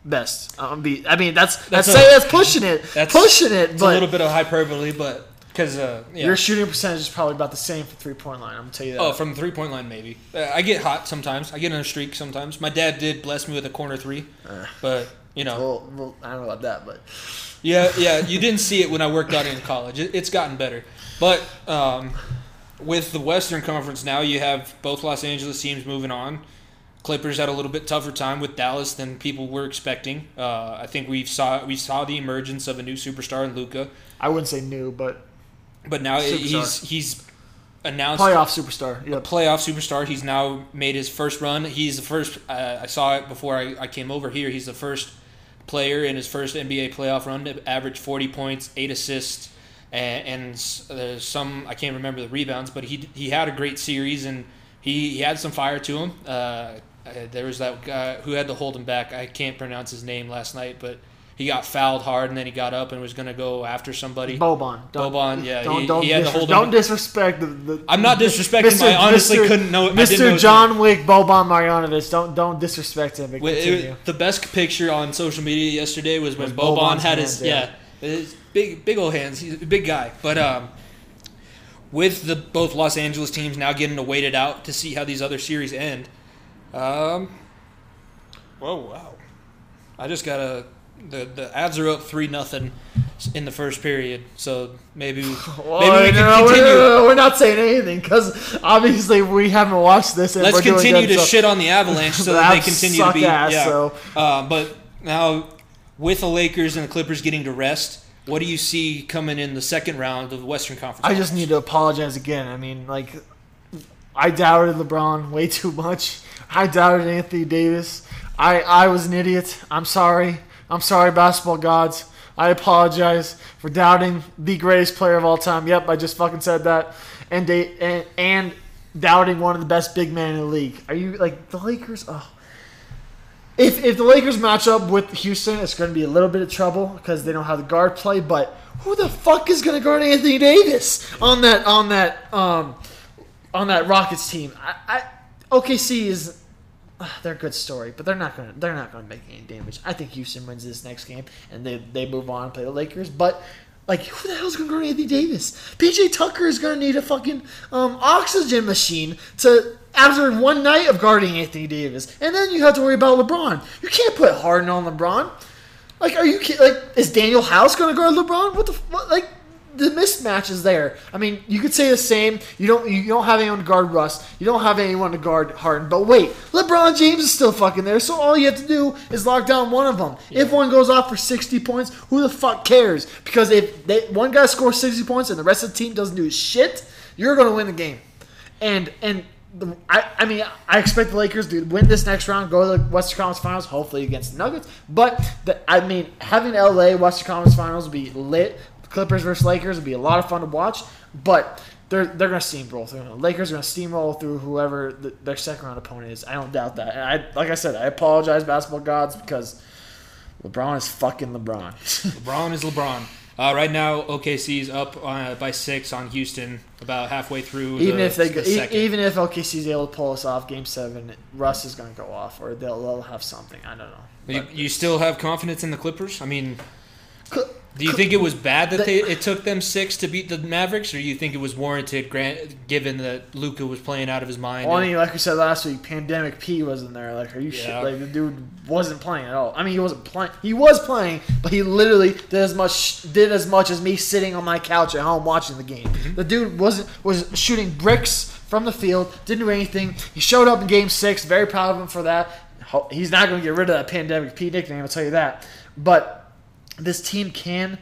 best. I'm be. I mean, that's that's
That's a-
say that's pushing it,
that's-
pushing it.
it's a little bit of hyperbole, but because uh, yeah.
your shooting percentage is probably about the same for three point line. I'm gonna tell you that.
Oh, from the three point line, maybe. Uh, I get hot sometimes. I get in a streak sometimes. My dad did bless me with a corner three, but you know,
well, well, I don't know about that, but
yeah, yeah. You didn't see it when I worked out in college. It, it's gotten better, but um, with the Western Conference now, you have both Los Angeles teams moving on. Clippers had a little bit tougher time with Dallas than people were expecting. Uh, I think we saw we saw the emergence of a new superstar in Luka,
I wouldn't say new, but
but now
Superstar.
he's he's announced
playoff superstar. Yep.
playoff superstar. He's now made his first run. He's the first. Uh, I saw it before I, I came over here. He's the first player in his first NBA playoff run to average 40 points, eight assists, and, and there's some I can't remember the rebounds, but he he had a great series and he, he had some fire to him. Uh, uh, there was that guy who had to hold him back. I can't pronounce his name last night, but he got fouled hard and then he got up and was going to go after somebody.
Boban. Don't,
Boban, yeah,
Don't
he-
don't,
he had to hold him-
don't disrespect the, the.
I'm not disrespecting, but I honestly couldn't know-
Mr. John Wick Boban Marjanovic. Don't don't disrespect him.
it- the best picture on social media yesterday was when
Was
Boban had his
hands, yeah.
yeah, his big big old hands. He's a big guy, but um, with the both Los Angeles teams now getting to wait it out to see how these other series end. Um, whoa, wow! I just gotta. The the Avs are up three nothing in the first period, so maybe maybe
Well,
we can
no,
continue.
We're, we're not saying anything because obviously we haven't watched this. And
Let's continue to
so-
shit on the Avalanche so
The
that they continue to be.
ass,
yeah.
so-
Uh, but now, with the Lakers and the Clippers getting to rest, what do you see coming in the second round of the Western Conference?
I just need to apologize again. I mean, like, I doubted LeBron way too much. I doubted Anthony Davis. I, I was an idiot. I'm sorry. I'm sorry, basketball gods. I apologize for doubting the greatest player of all time. Yep, I just fucking said that. And and, and doubting one of the best big men in the league. Are you like the Lakers? Oh. If, if the Lakers match up with Houston, it's going to be a little bit of trouble because they don't have the guard play. But who the fuck is going to guard Anthony Davis on that on that um, on that Rockets team? I, I OKC is uh, they're a good story, but they're not going to they're not going to make any damage. I think Houston wins this next game and they they move on and play the Lakers. But like, who the hell's going to guard Anthony Davis? PJ Tucker is going to need a fucking um, oxygen machine to after one night of guarding Anthony Davis, and then you have to worry about LeBron. You can't put Harden on LeBron. Like, are you like is Danuel House going to guard LeBron? What the what, like the mismatch is there. I mean, you could say the same. You don't you don't have anyone to guard Russ. You don't have anyone to guard Harden. But wait, LeBron James is still fucking there. So all you have to do is lock down one of them. If one goes off for 60 points, who the fuck cares? Because if they, one guy scores 60 points and the rest of the team doesn't do shit, you're going to win the game. And and the, I, I mean, I expect the Lakers to win this next round, go to the Western Conference Finals, hopefully against the Nuggets. But the, I mean, having LA Western Conference Finals would be lit. Clippers versus Lakers would be a lot of fun to watch. But they're they're gonna steamroll through. The Lakers are gonna steamroll through whoever the, their second round opponent is. I don't doubt that. And I like I said, I apologize, basketball gods, because LeBron is fucking LeBron.
LeBron is LeBron. Uh, right now, OKC's up uh, by six on Houston, about halfway through.
even
the,
if they
the
go, e- even if OKC is able to pull us off Game Seven, Russ is gonna go off, or they'll, they'll have something. I don't know.
you, you still have confidence in the Clippers? I mean,
Cl-
do you think it was bad that they it took them six to beat the Mavericks, or do you think it was warranted, grant, given that Luka was playing out of his mind?
Only like we said last week, Pandemic P wasn't there. Like, are you shit? Like the dude wasn't playing at all. I mean, he wasn't playing. He was playing, but he literally did as much did as much as me sitting on my couch at home watching the game.
Mm-hmm.
The dude wasn't was shooting bricks from the field. Didn't do anything. He showed up in Game Six. Very proud of him for that. He's not going to get rid of that Pandemic P nickname. I'll tell you that. But this team can.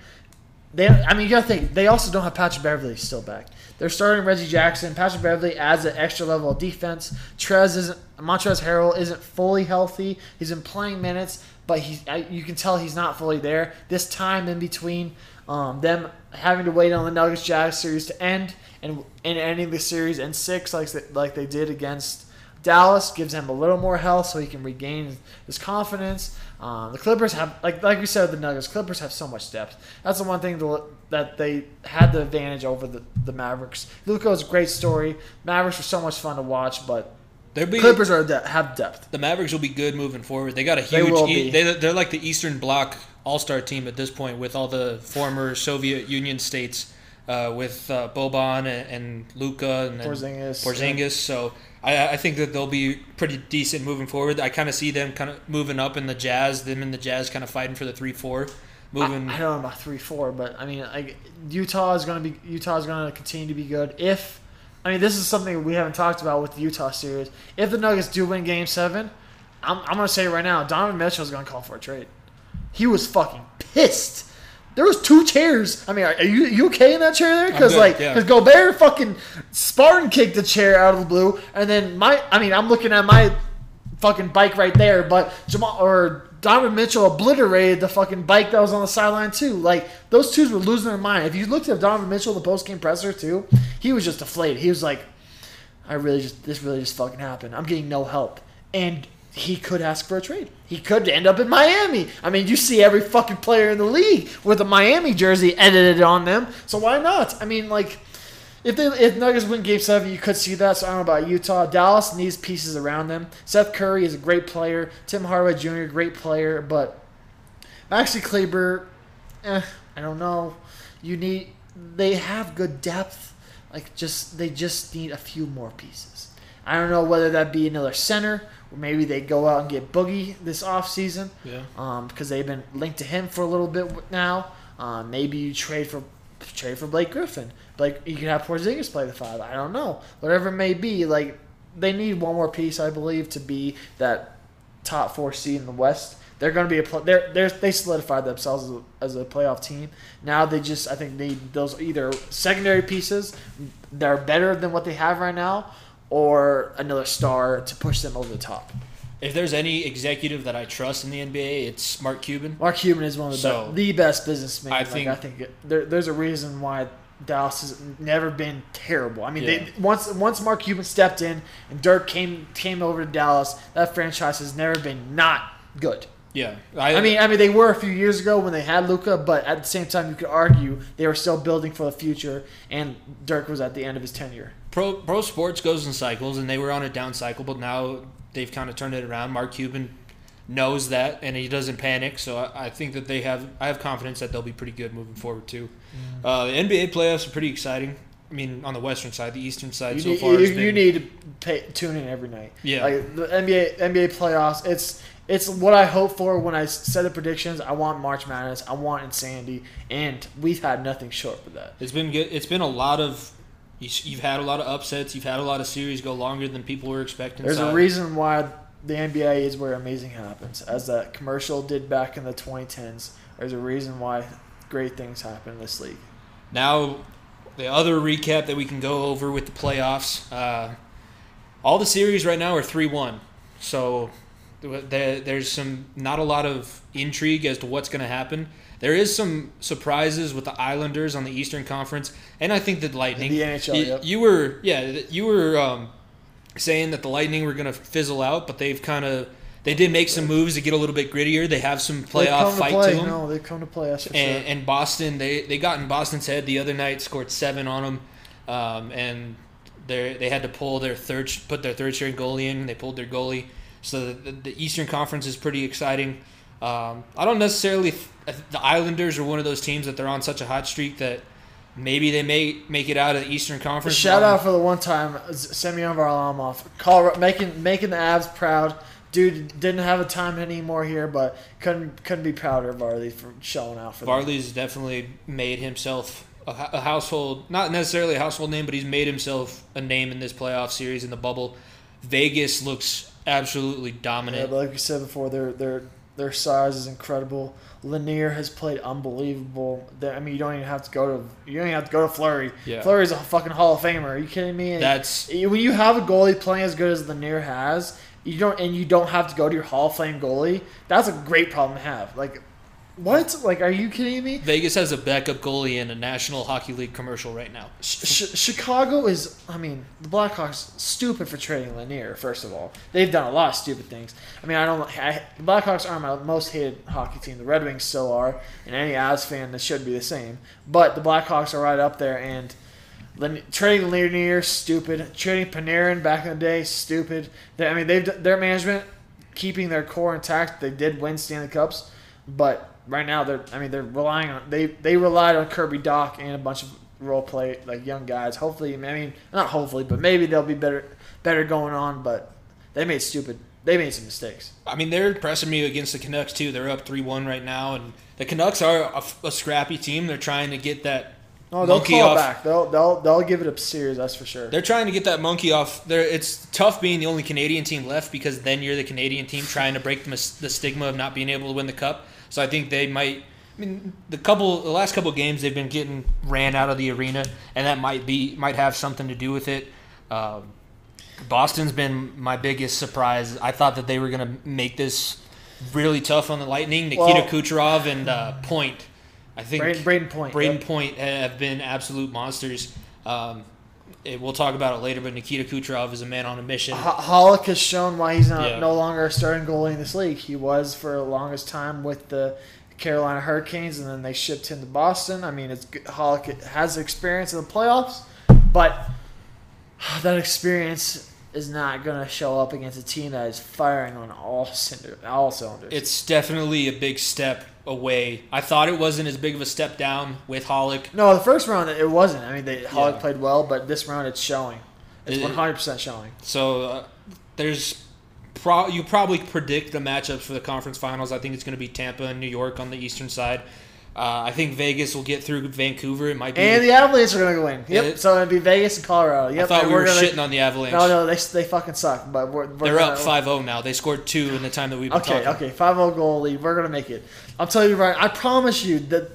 They, I mean, you gotta think. They also don't have Patrick Beverley still back. They're starting Reggie Jackson. Patrick Beverley adds an extra level of defense. Trez isn't Montrezl Harrell isn't fully healthy. He's been playing minutes, but he you can tell he's not fully there. This time in between um, them having to wait on the Nuggets Jazz series to end and and ending the series in six like like they did against Dallas gives him a little more health so he can regain his confidence. Um, the Clippers have like like we said the Nuggets Clippers have so much depth. That's the one thing to, that they had the advantage over the, the Mavericks. Luka is a great story. Mavericks were so much fun to watch, but
They'll be
Clippers are de- have depth.
the Mavericks will be good moving forward. They got a huge.
They will
e-
be.
they, they're like the Eastern Bloc All Star team at this point with all the former Soviet Union states, uh, with uh, Boban and, and Luka and
Porzingis,
Porzingis. So I, I think that they'll be pretty decent moving forward. I kind of see them kind of moving up in the Jazz. Them and the Jazz kind of fighting for the three four. Moving.
I, I don't know about three four, but I mean, like Utah is going to be Utah is going to continue to be good. If I mean, this is something we haven't talked about with the Utah series. If the Nuggets do win Game Seven, I'm, I'm going to say right now, Donovan Mitchell is going to call for a trade. He was fucking pissed. There was two chairs. I mean, are, are you you okay in that chair there? Because like,
yeah.
because Gobert fucking Spartan kicked the chair out of the blue, and then my, I mean, I'm looking at my fucking bike right there, but Jamal or Donovan Mitchell obliterated the fucking bike that was on the sideline too. Like those twos were losing their mind. If you looked at Donovan Mitchell the post game presser too, he was just deflated. He was like, "I really just this really just fucking happened. I'm getting no help." And he could ask for a trade. He could end up in Miami. I mean, you see every fucking player in the league with a Miami jersey edited on them. So why not? I mean, like. If they if Nuggets win Game Seven, you could see that. So I don't know about Utah. Dallas needs pieces around them. Seth Curry is a great player. Tim Hardaway Jr. great player, but Maxi Kleber, eh, I don't know. You need they have good depth. Like just they just need a few more pieces. I don't know whether that be another center maybe they go out and get Boogie this offseason
yeah.
um, because they've been linked to him for a little bit now. Um, maybe you trade for trade for Blake Griffin. Like you can have Porzingis play the five. I don't know. Whatever it may be, like they need one more piece, I believe, to be that top four seed in the West. They're going to be a pl- they're, they're they solidified themselves as a, as a playoff team. Now they just I think need those either secondary pieces that are better than what they have right now, or another star to push them over the top.
If there's any executive that I trust in the NBA, it's Mark Cuban.
Mark Cuban is one of the
So,
best, the best businessman.
I
like,
think-
I think it, there, there's a reason why Dallas has never been terrible. I mean,
Yeah.
they once once Mark Cuban stepped in and Dirk came came over to Dallas, that franchise has never been not good.
Yeah,
I mean, I mean, they were a few years ago when they had Luka, but at the same time, you could argue they were still building for the future, and Dirk was at the end of his tenure.
Pro pro sports goes in cycles, and they were on a down cycle, but now they've kind of turned it around. Mark Cuban knows that, and he doesn't panic. So I, I think that they have. I have confidence that they'll be pretty good moving forward too. Uh, the NBA playoffs are pretty exciting. I mean, on the Western side, the Eastern side
You,
so
need,
far
you,
has
you need to pay, tune in every night.
Yeah.
like the NBA NBA playoffs. It's it's what I hope for when I set the predictions. I want March Madness. I want insanity, and we've had nothing short of that.
It's been good. It's been a lot of. You- You've had a lot of upsets. You've had a lot of series go longer than people were expecting.
There's
So
a reason why the NBA is where amazing happens, as that commercial did back in the 2010s. There's a reason why great things happen in this league.
Now, the other recap that we can go over with the playoffs. Uh, all the series right now are three one, so there, there's some not a lot of intrigue as to what's going to happen. There is some surprises with the Islanders on the Eastern Conference, and I think that Lightning.
the NHL,
you,
yep.
you were yeah, you were um, saying that the Lightning were going to fizzle out, but they've kind of they did make some moves to get a little bit grittier. They have some playoff fight
to play.
to them.
No, they come to play us for
And,
sure.
and Boston, they, they got in Boston's head the other night, scored seven on them, um, and they they had to pull their third, put their third string goalie in. They pulled their goalie, so the, the Eastern Conference is pretty exciting. Um, I don't necessarily. The Islanders are one of those teams that they're on such a hot streak that maybe they may make it out of the Eastern Conference.
Shout
Um,
out for the one time Semyon Varlamov, Colorado, making making the Avs proud. Dude didn't have a time anymore here, but couldn't couldn't be prouder of Varley for showing out for them.
Varley's definitely made himself a, a household, not necessarily a household name, but he's made himself a name in this playoff series in the bubble. Vegas looks absolutely
Yeah,
dominant.
but like we said before, they're they're their size is incredible. Lehner has played unbelievable. They- I mean, you don't even have to go to you don't even have to go to Fleury.
Yeah.
Fleury's a fucking Hall of Famer. Are you kidding me? And
That's
when you have a goalie playing as good as Lehner has, you don't and you don't have to go to your Hall of Fame goalie. That's a great problem to have. Like, what? Like, are you kidding me?
Vegas has a backup goalie in a National Hockey League commercial right now.
Ch- Chicago is, I mean, the Blackhawks stupid for trading Lehner. First of all, they've done a lot of stupid things. I mean, I don't. I, the Blackhawks aren't my most hated hockey team. The Red Wings still are, and any Avs fan that should be the same. But the Blackhawks are right up there, and trading Lehner stupid. Trading Panarin back in the day stupid. They, I mean, they've their management keeping their core intact. They did win Stanley Cups, but right now they're. I mean, they're relying on they they relied on Kirby Dach and a bunch of role play like young guys. Hopefully, I mean, not hopefully, but maybe they'll be better better going on. But they made stupid. They made some mistakes.
I mean, they're pressing me against the Canucks too. They're up three one right now, and the Canucks are a, a scrappy team. They're trying to get that
Oh, they'll
monkey off.
back. They'll they'll they'll give it a series. That's for sure.
They're trying to get that monkey off. There, it's tough being the only Canadian team left because then you're the Canadian team trying to break the, the stigma of not being able to win the cup. So I think they might. I mean, the couple, the last couple games they've been getting ran out of the arena, and that might be might have something to do with it. Um, Boston's been my biggest surprise. I thought that they were going to make this really tough on the Lightning. Nikita
Well-
Kucherov and uh, Point. I think
Brayden, Brayden Point.
Brayden
yep.
Point have been absolute monsters. Um, it, we'll talk about it later, but Nikita Kucherov is a man on a mission.
Halak has shown why he's not
Yeah.
no longer a starting goalie in this league. He was for the longest time with the Carolina Hurricanes, and then they shipped him to Boston. I mean, it's good. Has experience in the playoffs, but that experience is not going to show up against a team that is firing on all cinder, all cylinders.
It's definitely a big step away. I thought it wasn't as big of a step down with Halak.
no, the first round it wasn't. I mean, they, Halak
Yeah.
played well, but this round it's showing. It's
It-
one hundred percent showing.
So uh, there's pro- you probably predict the matchups for the conference finals. I think it's going to be Tampa and New York on the eastern side. Uh, I think Vegas will get through Vancouver. It might be.
And the Avalanche are going to win. Yep.
It-
so it'd be Vegas and Colorado. Yep.
I thought we were
gonna,
shitting on the Avalanche.
No, no, they, they fucking suck. But we're, we're
They're
gonna,
up 5-0 now. They scored two in the time that we've been
Okay,
talking.
okay, 5 0 goal lead. We're gonna make it. I'm telling you right. I promise you that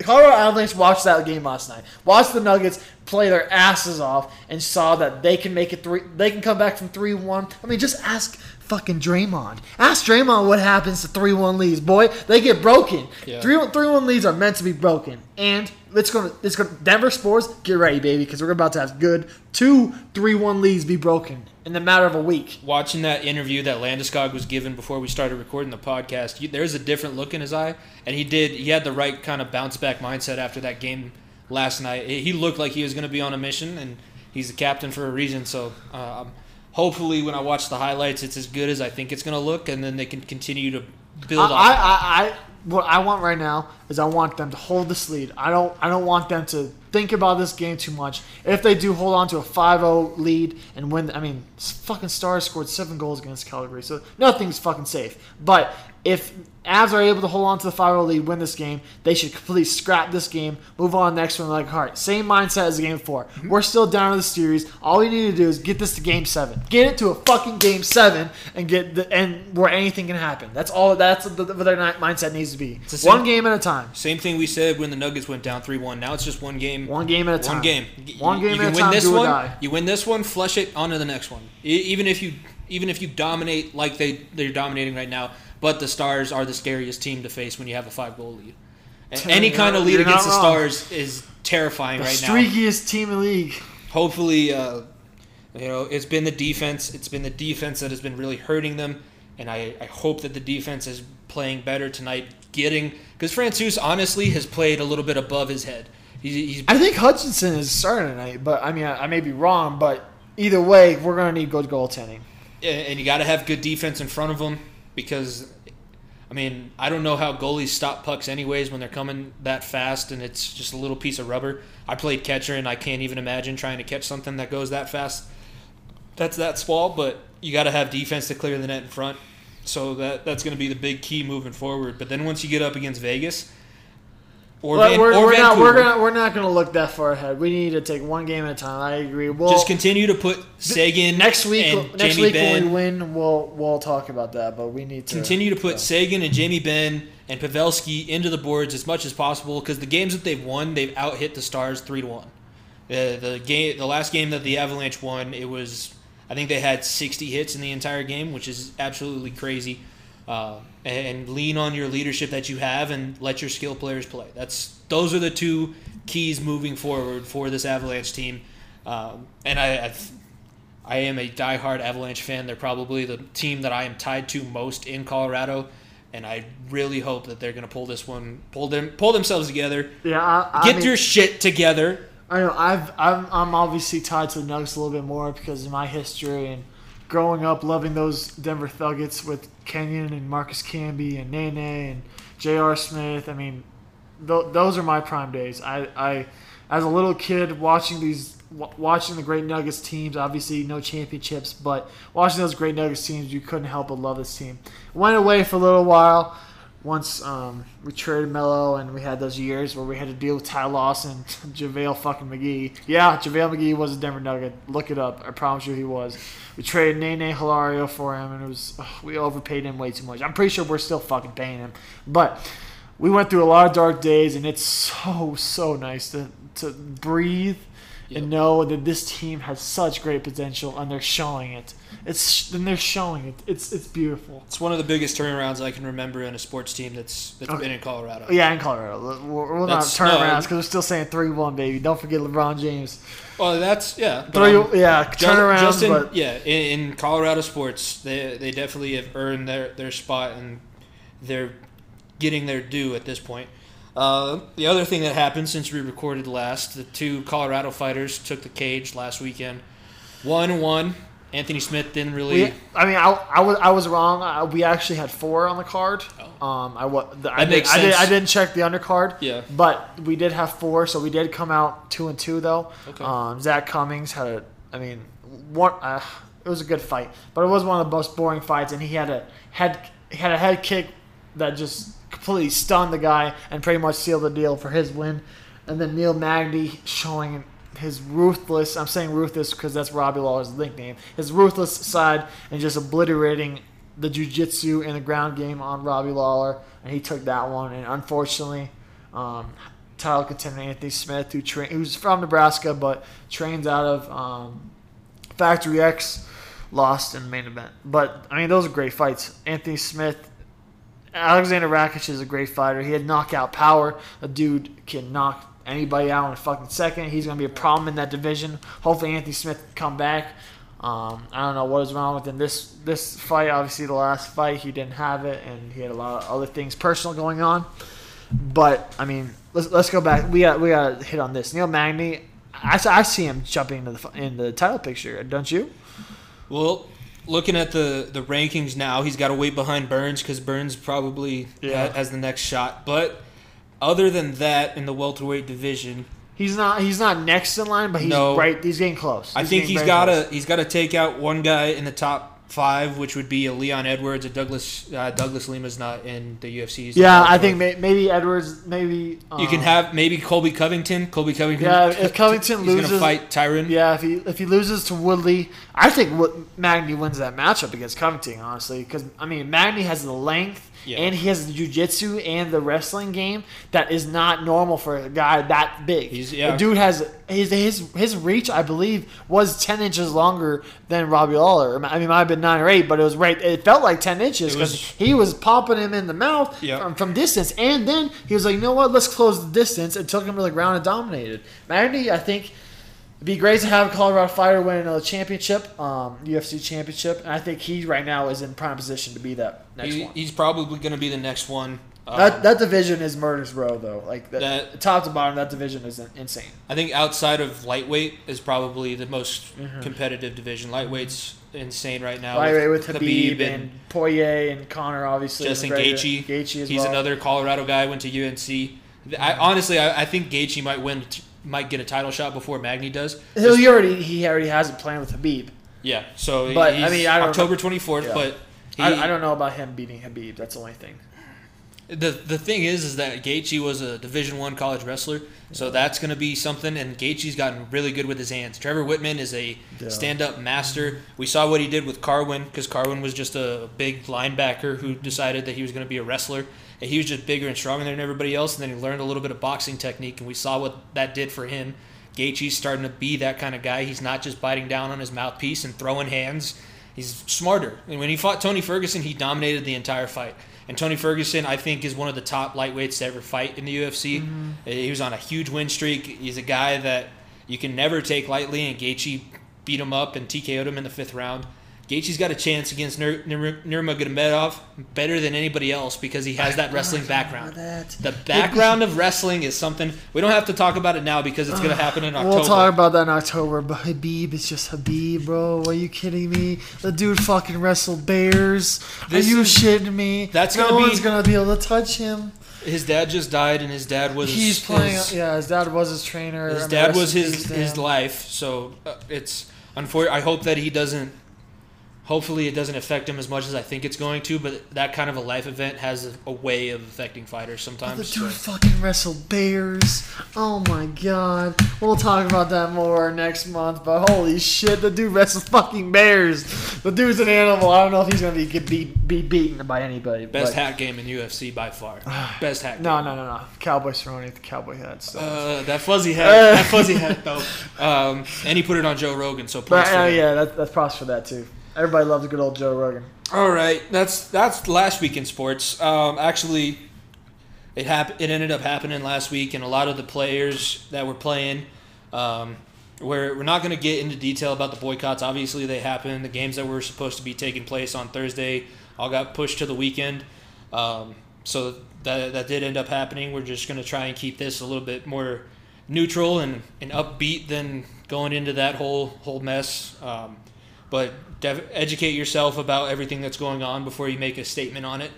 Colorado Avalanche watched that game last night. Watched the Nuggets play their asses off and saw that they can make it three. They can come back from three one. I mean, just ask fucking Draymond. Ask Draymond what happens to three one leads. Boy, they get broken.
Yeah.
Three three one leads are meant to be broken. And it's going to, it's going to, Denver Spurs, get ready, baby, because we're about to have good two three one leads be broken in the matter of a week.
watching that interview that Landeskog was given before we started recording the podcast, you, there's a different look in his eye, and he did. He had the right kind of bounce back mindset after that game last night. He looked like he was going to be on a mission, and he's the captain for a reason. So, um, hopefully, when I watch the highlights, it's as good as I think it's going to look, and then they can continue to build
I. I, I, I, what I want right now is I want them to hold this lead. I don't, I don't want them to think about this game too much. If they do hold on to a 5-0 lead and win, I mean, fucking Stars scored seven goals against Calgary, so nothing's fucking safe. But if Avs are able to hold on to the 5-0 lead, win this game, they should completely scrap this game, move on to the next one like heart. Same mindset as game 4
Mm-hmm.
We're still down in the series. All we need to do is get this to game seven. Get it to a fucking game seven and get the and where anything can happen. That's all. That's the, what their mindset needs to be. One game at a time.
Same thing we said when the Nuggets went down three one. Now it's just one game.
One game at a time.
One game.
One game
you
at a
win
time.
this
do or
one.
die.
You win this one, flush it on to the next one. Even if you even if you dominate like they they're dominating right now, but the Stars are the scariest team to face when you have a five goal lead. Any kind of lead against the. Stars is terrifying
The
right now.
streakiest team in the league.
Hopefully, uh, you know it's been the defense. It's been the defense that has been really hurting them, and I, I hope that the defense is playing better tonight. Getting because Francouz honestly has played a little bit above his head. He's, he's
I think Hutchinson is starting tonight, but I mean, I, I may be wrong. But either way, we're gonna need good goaltending.
and you got to have good defense in front of them because I mean I don't know how goalies stop pucks anyways when they're coming that fast and it's just a little piece of rubber. I played catcher and I can't even imagine trying to catch something that goes that fast. That's that small, but you got to have defense to clear the net in front. So that that's going to be the big key moving forward. But then once you get up against Vegas, or, Van,
we're,
or
we're not we're gonna we're not gonna look that far ahead. We need to take one game at a time. I agree. We'll,
Just continue to put Seguin
next week.
and
next
Jamie
week
Ben.
when we win, we'll we'll talk about that. But we need to
continue to put
yeah.
Seguin and Jamie Benn and Pavelski into the boards as much as possible because the games that they've won, they've out hit the Stars three to one. Uh, the game, the last game that the Avalanche won, it was I think they had 60 hits in the entire game, which is absolutely crazy. Uh, and lean on your leadership that you have and let your skill players play. That's those are the two keys moving forward for this Avalanche team. Um, and I, I, I am a diehard Avalanche fan. They're probably the team that I am tied to most in Colorado, and I really hope that they're going to pull this one, pull them, pull themselves together,
Yeah, I, I
get
mean,
your shit together.
I know I've I'm, I'm obviously tied to the Nuggets a little bit more because of my history and growing up loving those Denver Nuggets with Kenyon and Marcus Camby and Nene and J.R. Smith. I mean, th- those are my prime days. I, I as a little kid watching these w- watching the great Nuggets teams. Obviously, no championships, but watching those great Nuggets teams, you couldn't help but love this team. Went away for a little while once um, we traded Melo and we had those years where we had to deal with Ty Lawson, JaVale fucking McGee. Yeah, JaVale McGee was a Denver Nugget. Look it up. I promise you he was. We traded Nene Hilario for him and it was ugh, we overpaid him way too much. I'm pretty sure we're still fucking paying him. But we went through a lot of dark days and it's so so nice to to breathe
Yep.
and know that this team has such great potential and they're showing it. It's and they're showing it. It's it's beautiful.
It's one of the biggest turnarounds I can remember in a sports team that's that's
Okay.
been in Colorado.
Yeah, in Colorado. We're, we're not turnarounds
no.
because we're still saying 3 1, baby. Don't forget LeBron James.
Well, that's yeah.
Three,
um,
yeah, turnarounds,
just in,
but
yeah, in, in Colorado sports, they they definitely have earned their, their spot and they're getting their due at this point. Uh, the other thing that happened since we recorded last, the two Colorado fighters took the cage last weekend. One won. Anthony Smith didn't really.
we, I mean, I, I, was, I was wrong. I, we actually had four on the card. Um, I, wa- the, I,
Oh.
Did, I, did. I didn't check the undercard.
Yeah.
But we did have four, so we did come out two and two though.
Okay.
Um, Zak Cummings had a, I mean, one. Uh, it was a good fight, but it was one of the most boring fights, and he had a head he had a head kick that just completely stunned the guy and pretty much sealed the deal for his win. And then Neil Magny showing his ruthless. I'm saying ruthless because that's Robbie Lawler's nickname. His ruthless side and just obliterating the jiu-jitsu and the ground game on Robbie Lawler, and he took that one. And unfortunately, um, title contender Anthony Smith, who tra- who's from Nebraska but trains out of um, Factory X, lost in the main event. But I mean, those are great fights. Anthony Smith, Aleksandar Rakic is a great fighter. He had knockout power. A dude can knock anybody out in a fucking second. He's gonna be a problem in that division. Hopefully, Anthony Smith come back. Um, I don't know what is wrong with him. This this fight, obviously, the last fight he didn't have it, and he had a lot of other things personal going on. But I mean, let's let's go back. We got we got to hit on this. Neil Magny, I, I see him jumping into the in the title picture, don't you?
Well, looking at the, the rankings now, he's got to wait behind Burns because Burns probably
Yeah.
has the next shot. But other than that, in the welterweight division,
He's not he's not next in line, but he's
No.
right. He's getting close.
I think he's got to he's got to take out one guy in the top five, which would be a Leon Edwards. A Douglas uh, Douglas Lima's not in the UFC.
Yeah, I think may, maybe Edwards. Maybe um,
you can have maybe Colby Covington. Colby Covington.
Yeah, if Covington
he's
loses-
gonna fight Tyron.
Yeah, if he if he loses to Woodley, I think Magny wins that matchup against Covington. Honestly, because I mean Magny has the length
Yeah.
and he has the jujitsu and the wrestling game that is not normal for a guy that big.
He's- yeah.
The dude has his his his reach. I believe was ten inches longer than Robbie Lawler. I mean, it might have been nine or eight, but it was right. It felt like ten inches because he was popping him in the mouth
Yeah.
from, from distance, and then he was like, you know what? Let's close the distance, and took him to the ground and dominated. Magny, I think. It'd be great to have a Colorado fighter win another championship, um, UFC championship, and I think he right now is in prime position to be that next
He-
one.
he's probably going to be the next one. Um,
That that division is murder's row though. Like the,
That-
top to bottom, that division is insane.
I think outside of lightweight is probably the most
Mm-hmm.
competitive division. Lightweight's insane right now.
Lightweight with Khabib, and, Poirier and Conor, obviously.
Justin. Gaethje.
Gaethje as
He's
well.
another Colorado guy. Went to UNC. I honestly, I, I think Gaethje might win, might get a title shot before Magny does.
He he already he already has a plan with Khabib.
Yeah. So,
But, I mean, I
October twenty fourth.
Yeah.
But he,
I, I don't know about him beating Khabib. That's the only thing.
the the thing is, is that Gaethje was a Division One college wrestler, so that's going to be something. And Gaethje's gotten really good with his hands. Trevor Wittman is a
Yeah.
stand-up master. We saw what he did with Carwin because Carwin was just a big linebacker who decided that he was going to be a wrestler. And he was just bigger and stronger than everybody else. And then he learned a little bit of boxing technique, and we saw what that did for him. Gaethje's starting to be that kind of guy. He's not just biting down on his mouthpiece and throwing hands. He's smarter. And when he fought Tony Ferguson, he dominated the entire fight. And Tony Ferguson, I think, is one of the top lightweights to ever fight in the UFC.
Mm-hmm.
He was on a huge win streak. He's a guy that you can never take lightly, and Gaethje beat him up and TKO'd him in the fifth round. Gaethje's got a chance against Nur- Nur- Nurmagomedov better than anybody else because he has that wrestling background.
That.
The background of wrestling is something we don't have to talk about it now because it's going to happen in October.
We'll talk about that in October, but Khabib is just Khabib, bro. Are you kidding me? The dude fucking wrestled bears.
This
Are you
is-
shitting me?
That's
no
gonna
one's gonna be able to touch him.
His dad just died, and his dad was
He's playing.
his-
yeah, his dad was his trainer.
His dad was his his life, so uh, it's unfortunate. I hope that he doesn't. Hopefully, it doesn't affect him as much as I think it's going to. But that kind of a life event has a, a way of affecting fighters sometimes.
The dude
so-
fucking wrestled bears. Oh my god. We'll talk about that more next month. But holy shit, the dude wrestled fucking bears. The dude's an animal. I don't know if he's gonna be get beat, be beaten by anybody.
Best
but-
hat game in UFC by far. Best hat.
No,
game.
no, no, no. Cowboy Cerrone, the cowboy hat stuff.
Uh, that fuzzy hat. that fuzzy hat though. Um, and he put it on Joe Rogan. So
but
points for
uh, yeah, that, that's props for that too. Everybody loves good old Joe Rogan.
All right, that's that's last week in sports. Um, actually, it hap- It ended up happening last week, and a lot of the players that were playing. Um, we're, we're not going to get into detail about the boycotts. Obviously, they happened. The games that were supposed to be taking place on Thursday all got pushed to the weekend. Um, so that that did end up happening. We're just going to try and keep this a little bit more neutral and, and upbeat than going into that whole whole mess. Um, but def- educate yourself about everything that's going on before you make a statement on it.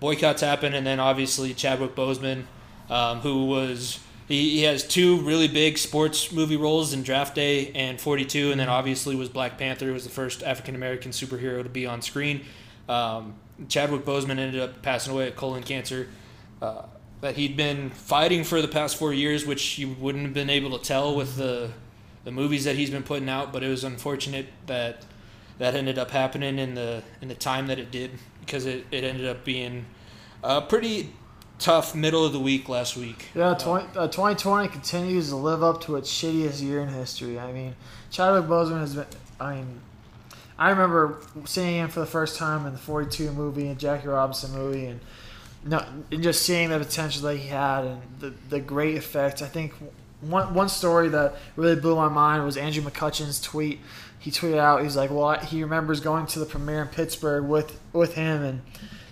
Boycotts happen, and then obviously Chadwick Boseman, um, who was he, he has two really big sports movie roles in Draft Day and 42, and then obviously was Black Panther, was the first African American superhero to be on screen. Um, Chadwick Boseman ended up passing away of colon cancer. Uh, that he'd been fighting for the past four years, which you wouldn't have been able to tell with the the movies that he's been putting out. But it was unfortunate that that ended up happening in the in the time that it did because it, it ended up being a pretty tough middle of the week last week.
Yeah, 20, uh, 2020 continues to live up to its shittiest year in history. I mean, Chadwick Boseman has been. I mean, I remember seeing him for the first time in the 42 movie and Jackie Robinson movie, and no, and just seeing the potential that he had and the the great effects. I think one one story that really blew my mind was Andrew McCutchen's tweet. He tweeted out, he's like, well, he remembers going to the premiere in Pittsburgh with with him, and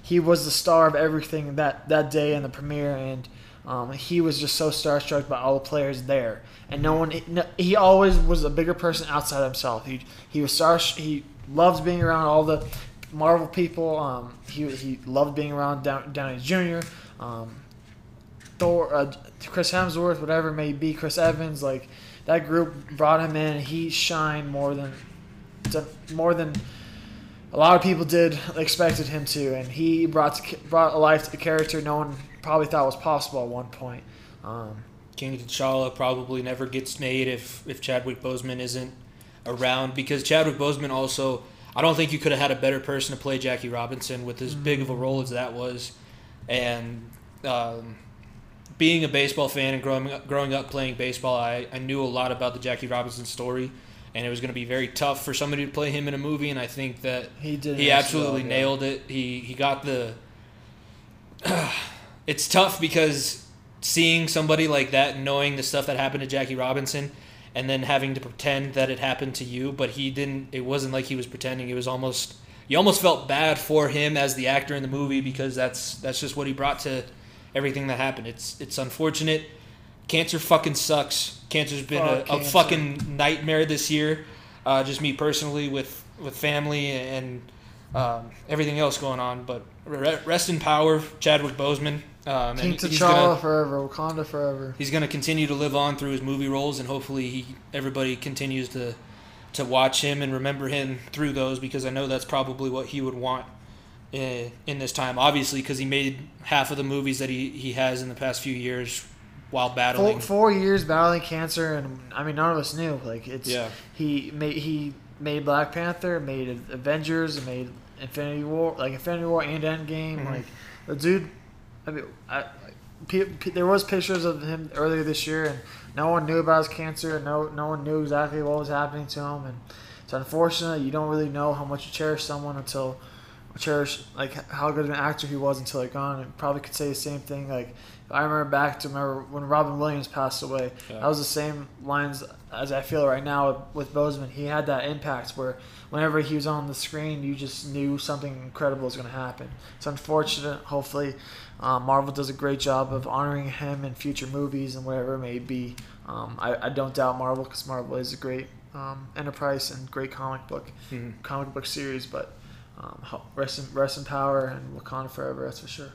he was the star of everything that that day in the premiere, and um, he was just so starstruck by all the players there, and no one. no- He always was a bigger person outside himself. He he was star. He loved being around all the Marvel people. Um, he he loved being around Down, Downey Jr. Um, Thor, uh, Chris Hemsworth, whatever it may be, Chris Evans, like that group brought him in. He shined more than more than a lot of people did expected him to, and he brought brought a life to the character no one probably thought was possible at one point. Um,
King T'Challa probably never gets made if if Chadwick Boseman isn't around because Chadwick Boseman also I don't think you could have had a better person to play Jackie Robinson with as big of a role as that was, and um, being a baseball fan and growing up, growing up playing baseball, I, I knew a lot about the Jackie Robinson story, and it was going to be very tough for somebody to play him in a movie, and I think that
he did.
he absolutely
excellent-
nailed it. He he got the. it's tough because seeing somebody like that, knowing the stuff that happened to Jackie Robinson, and then having to pretend that it happened to you, but he didn't. It wasn't like he was pretending. It was almost you almost felt bad for him as the actor in the movie because that's that's just what he brought to everything that happened. It's it's unfortunate. Cancer fucking sucks. Cancer's been
Fuck
a, a
cancer.
fucking nightmare this year. Uh, just me personally with with family and um, everything else going on. But rest in power, Chadwick Boseman. Um,
King T'Challa forever, Wakanda forever.
he's gonna continue to live on through his movie roles, and hopefully he everybody continues to to watch him and remember him through those because I know that's probably what he would want in, in this time. Obviously, because he made half of the movies that he, he has in the past few years while battling.
Four, four years battling cancer, and I mean, none of us knew. Like it's
Yeah.
he made he made Black Panther, made Avengers, made Infinity War, like Infinity War and Endgame.
Mhm.
Like the dude, I mean, I, pe- pe- there was pictures of him earlier this year, and no one knew about his cancer, and no no one knew exactly what was happening to him, and it's unfortunate. You don't really know how much you cherish someone until cherish like how good of an actor he was until they're gone. And probably could say the same thing. Like I remember back to remember when Robin Williams passed away.
Yeah.
That was the same lines as I feel right now with, with Boseman. He had that impact where whenever he was on the screen, you just knew something incredible was going to happen. It's unfortunate. Hopefully, um, Marvel does a great job of honoring him in future movies and whatever it may be. Um, I, I don't doubt Marvel because Marvel is a great um, enterprise and great comic book
Mhm.
comic book series. But um, rest in, rest in power and Wakanda forever. That's for sure.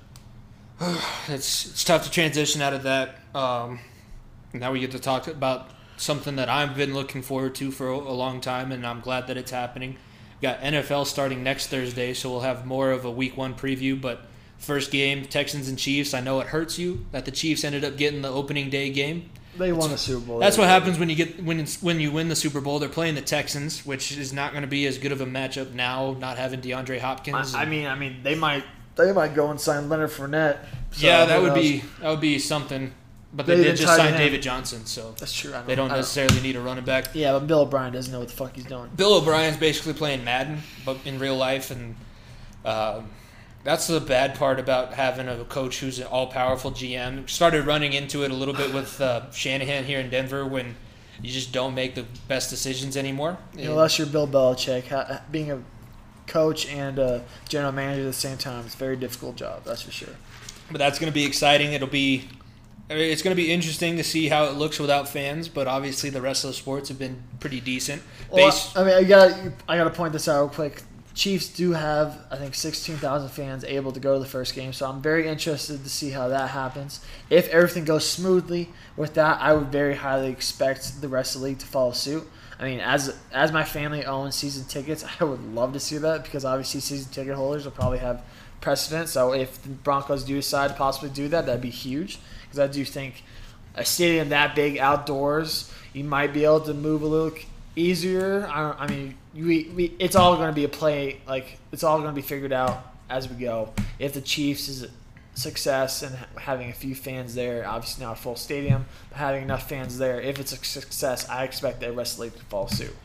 it's it's tough to transition out of that. Um, now we get to talk about something that I've been looking forward to for a, a long time, and I'm glad that it's happening. Got NFL starting next Thursday, so we'll have more of a Week One preview. But first game, Texans and Chiefs. I know it hurts you that the Chiefs ended up getting the opening day game.
They won the Super Bowl.
That's what happens when you get when it's, when you win the Super Bowl. They're playing the Texans, which is not going to be as good of a matchup now, not having DeAndre Hopkins.
I, I mean, I mean, they might they might go and sign Leonard Fournette. So
yeah, that would
knows?
be that would be something. But they,
They
did just
try to
sign David Johnson, so
That's true. I
they don't
I
necessarily need a running back.
Yeah, but Bill O'Brien doesn't know what the fuck he's doing.
Bill O'Brien's basically playing Madden, but in real life, and um, that's the bad part about having a coach who's an all-powerful GM. Started running into it a little bit with uh, Shanahan here in Denver when you just don't make the best decisions anymore.
Unless you're Bill Belichick, being a coach and a general manager at the same time, it's a very difficult job. That's for sure.
But that's going to be exciting. It'll be it's going to be interesting to see how it looks without fans. But obviously, the rest of the sports have been pretty decent.
Well, I mean, I got I got to point this out real quick. Chiefs do have, I think, 16,000 fans able to go to the first game, so I'm very interested to see how that happens. If everything goes smoothly with that, I would very highly expect the rest of the league to follow suit. I mean, as as my family owns season tickets, I would love to see that because obviously season ticket holders will probably have precedent. So if the Broncos do decide to possibly do that, that'd be huge because I do think a stadium that big outdoors, you might be able to move a little easier. I, I mean, we, we it's all going to be a play. Like it's all going to be figured out as we go. If the Chiefs is success and having a few fans there, obviously not a full stadium, but having enough fans there, if it's a success, I expect the rest of the league to follow suit.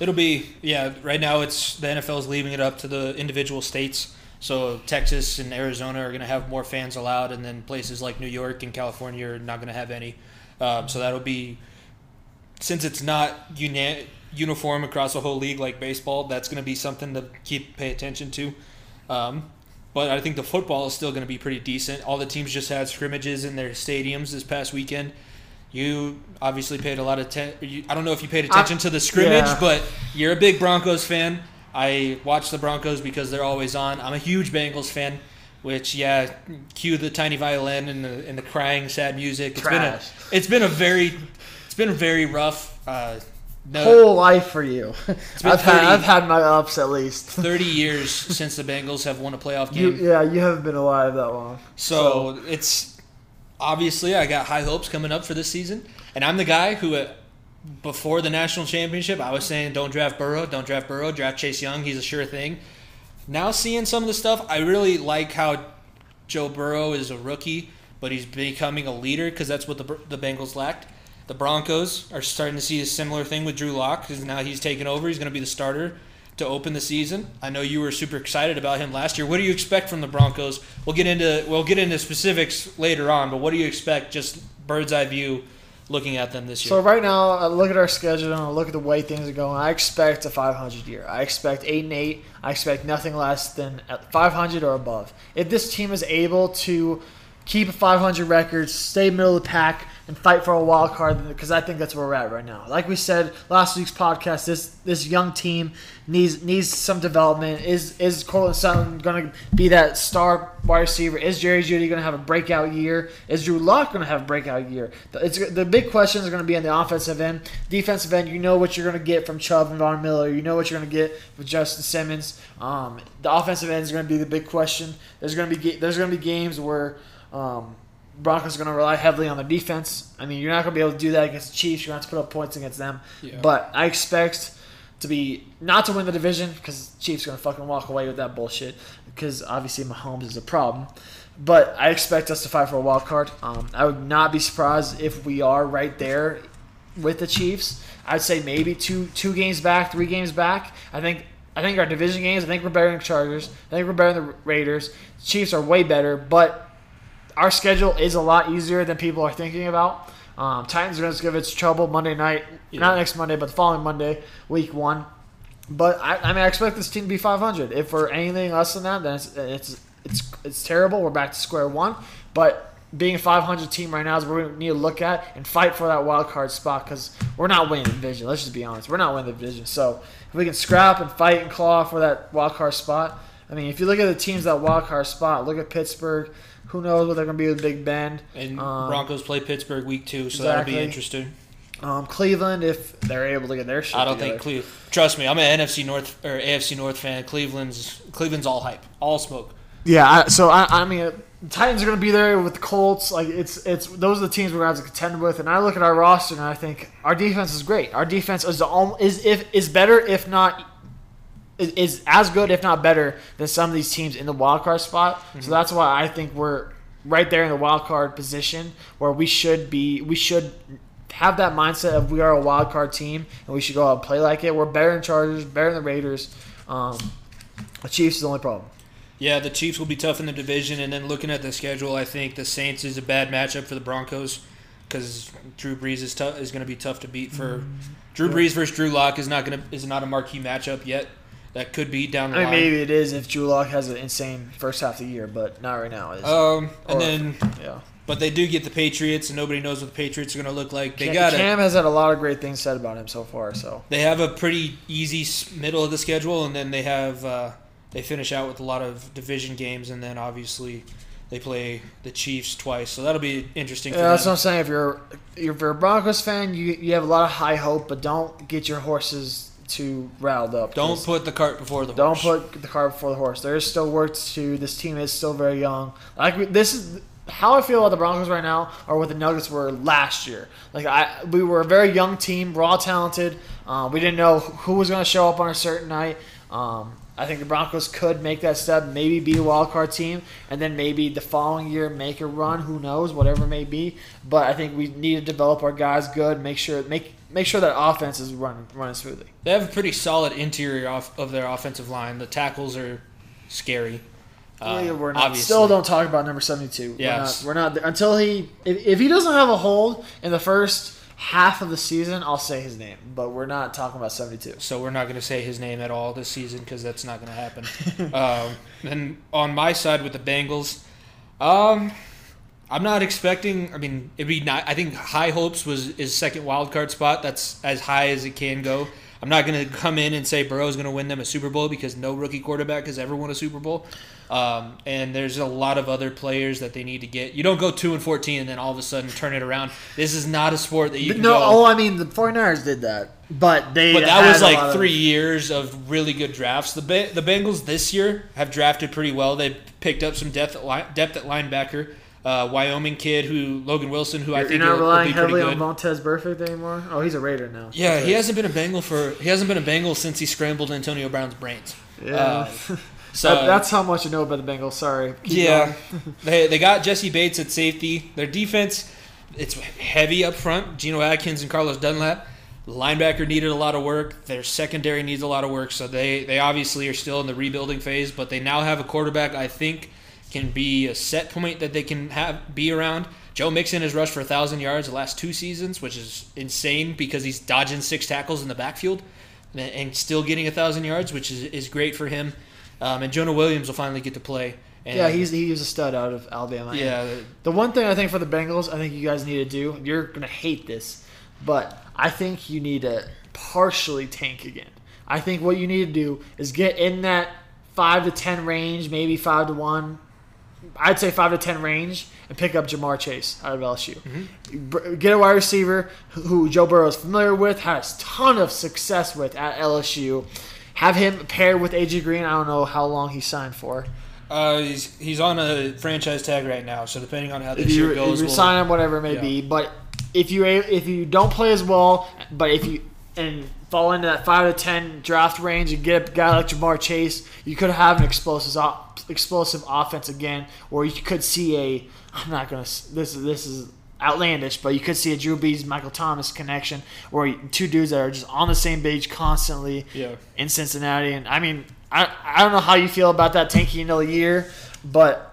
it'll be yeah. Right now, it's the NFL is leaving it up to the individual states. So Texas and Arizona are going to have more fans allowed, and then places like New York and California are not going to have any. Um, so that'll be since it's not uni- uniform across the whole league like baseball. That's going to be something to keep pay attention to. Um, but I think the football is still going to be pretty decent. All the teams just had scrimmages in their stadiums this past weekend. You obviously paid a lot of attention. I don't know if you paid attention to the scrimmage,
yeah.
but you're a big Broncos fan. I watch the Broncos because they're always on. I'm a huge Bengals fan, which yeah, cue the tiny violin and the and the crying sad music. It's
Trash.
been a it's been a very it's been very rough. Uh,
Whole life for you. I've had I've had my ups at least.
30 years since the Bengals have won a playoff
You,
game.
yeah, you haven't been alive that long.
So it's obviously I got high hopes coming up for this season, and I'm the guy who, uh, before the national championship, I was saying don't draft Burrow, don't draft Burrow, draft Chase Young. He's a sure thing. Now seeing some of the stuff, I really like how Joe Burrow is a rookie, but he's becoming a leader because that's what the the Bengals lacked. The Broncos are starting to see a similar thing with Drew Lock because now he's taken over. He's going to be the starter to open the season. I know you were super excited about him last year. What do you expect from the Broncos? We'll get into we'll get into specifics later on, but what do you expect? Just bird's eye view, looking at them this year.
So right now, I look at our schedule and I look at the way things are going. I expect a 500 year. I expect eight and eight. I expect nothing less than 500 or above. If this team is able to keep a 500 record, stay middle of the pack, and fight for a wild card because I think that's where we're at right now. Like we said last week's podcast, this this young team needs needs some development. Is is Courtland Sutton going to be that star wide receiver? Is Jerry Jeudy going to have a breakout year? Is Drew Lock going to have a breakout year? It's the big questions are going to be on the offensive end, defensive end. You know what you're going to get from Chubb and Von Miller. You know what you're going to get with Justin Simmons. Um, the offensive end is going to be the big question. There's going to be there's going to be games where. Um, Broncos are going to rely heavily on their defense. I mean, you're not going to be able to do that against the Chiefs. You're going to have to put up points against them.
Yeah.
But I expect to be not to win the division because Chiefs are going to fucking walk away with that bullshit because obviously Mahomes is a problem. But I expect us to fight for a wild card. Um, I would not be surprised if we are right there with the Chiefs. I'd say maybe two two games back, three games back. I think I think our division games. I think we're better than the Chargers. I think we're better than the Raiders. The Chiefs are way better, but our schedule is a lot easier than people are thinking about. Um, Titans are going to give us trouble Monday night,
Yeah.
not next Monday, but the following Monday, week one. But I, I mean, I expect this team to be 500. If we're anything less than that, then it's it's it's, it's terrible. We're back to square one. But being a 500 team right now is what we need to look at and fight for that wild card spot because we're not winning the division. Let's just be honest, we're not winning the division. So if we can scrap and fight and claw for that wild card spot, I mean, if you look at the teams that wild card spot, look at Pittsburgh. Who knows what they're going to be with Big Ben?
And
Um,
Broncos play Pittsburgh week two, so that'll be interesting.
Um, Cleveland, if they're able to get their shit
I don't
together.
think Cleveland. Trust me, I'm an NFC North or AFC North fan. Cleveland's Cleveland's all hype, all smoke.
Yeah, I, so I, I mean, the Titans are going to be there with the Colts. Like it's it's those are the teams we're going to have to contend with. And I look at our roster and I think our defense is great. Our defense is the is if is better if not is, is as good if not better than some of these teams in the wild card spot. So that's why I think we're right there in the wild card position where we should be. We should have that mindset of we are a wild card team and we should go out and play like it. We're better than Chargers, better than the Raiders. Um, the Chiefs is the only problem.
Yeah, the Chiefs will be tough in the division, and then looking at the schedule, I think the Saints is a bad matchup for the Broncos because Drew Brees is tough is going to be tough to beat for. Drew Brees versus Drew Lock is not going to is not a marquee matchup yet. That could be down the
I mean,
line.
maybe it is if Drew Lock has an insane first half of the year, but not right now. Is
Um, and
Or-
then,
yeah.
but they do get the Patriots, and nobody knows what the Patriots are going to look like. They
Cam,
got it.
Cam has had a lot of great things said about him so far. So
They have a pretty easy middle of the schedule, and then they have uh, they finish out with a lot of division games, and then obviously they play the Chiefs twice. So that'll be interesting.
yeah, that's
them.
what I'm saying. If you're if you're a Broncos fan, you you have a lot of high hope, but don't get your horses too riled up.
Don't put the cart before the
don't
horse.
put the cart before the horse. There is still work to. do. This team is still very young. Like this is. How I feel about the Broncos right now, or what the Nuggets were last year. Like I, we were a very young team. We're talented. Uh, we didn't know who was going to show up on a certain night. Um, I think the Broncos could make that step, maybe be a wild card team, and then maybe the following year make a run. Who knows? Whatever it may be. But I think we need to develop our guys good. Make sure make make sure that offense is running running smoothly.
They have a pretty solid interior off of their offensive line. The tackles are scary. Uh,
Yeah, we're not,
obviously.
still don't talk about number 72.
Yes.
We're not, we're not until he if, if he doesn't have a hold in the first half of the season, I'll say his name, but we're not talking about 72.
So we're not going to say his name at all this season because that's not going to happen. um, and on my side with the Bengals, um, I'm not expecting. I mean, it'd be not. I think high hopes was his second wild card spot. That's as high as it can go. I'm not going to come in and say Burrow's going to win them a Super Bowl because no rookie quarterback has ever won a Super Bowl. Um, and there's a lot of other players that they need to get. You don't go two and fourteen and then all of a sudden turn it around. This is not a sport that you can
no,
go.
oh, I mean the 49ers did that, but they
But that was like
of-
three years of really good drafts. The ba- the Bengals this year have drafted pretty well. They picked up some depth at, li- depth at linebacker. Uh, Wyoming kid who Logan Wilson, who I
You're
think
not
will, will
relying heavily on Vontaze Burfict anymore. Oh, he's a Raider now.
yeah,
That's
he
right.
hasn't been a Bengal for he hasn't been a Bengal since he scrambled Antonio Brown's brains.
Yeah,
Uh, so
That- that's how much I know about the Bengals. Sorry. Keep
yeah, they they got Jessie Bates at safety. Their defense, it's heavy up front. Geno Atkins and Carlos Dunlap. Linebacker needed a lot of work. Their secondary needs a lot of work. So they they obviously are still in the rebuilding phase, but they now have a quarterback I think can be a set point that they can have be around. Joe Mixon has rushed for a thousand yards the last two seasons, which is insane because he's dodging six tackles in the backfield and, and still getting a thousand yards, which is, is great for him. Um, and Jonah Williams will finally get to play. And
Yeah, he's he was a stud out of Alabama. And
yeah.
The one thing I think for the Bengals, I think you guys need to do. You're gonna hate this, but I think you need to partially tank again. I think what you need to do is get in that five to ten range, maybe five to one. I'd say five to ten range, and pick up Ja'Marr Chase out of LSU. Br- Get a wide receiver who Joe Burrow is familiar with, has ton of success with at LSU. Have him paired with AJ Green. I don't know how long he signed for.
Uh, he's he's on a franchise tag right now, so depending on how this
you,
year goes,
if you
we'll-
sign him, whatever it may
Yeah.
be. But if you if you don't play as well, but if you and fall into that five to ten draft range and get a guy like Ja'Marr Chase, you could have an explosive explosive offense again, or you could see a. I'm not gonna. This is this is outlandish, but you could see a Drew Brees Michael Thomas connection, or two dudes that are just on the same page constantly
yeah.
in Cincinnati. And I mean, I I don't know how you feel about that tanking another year, but.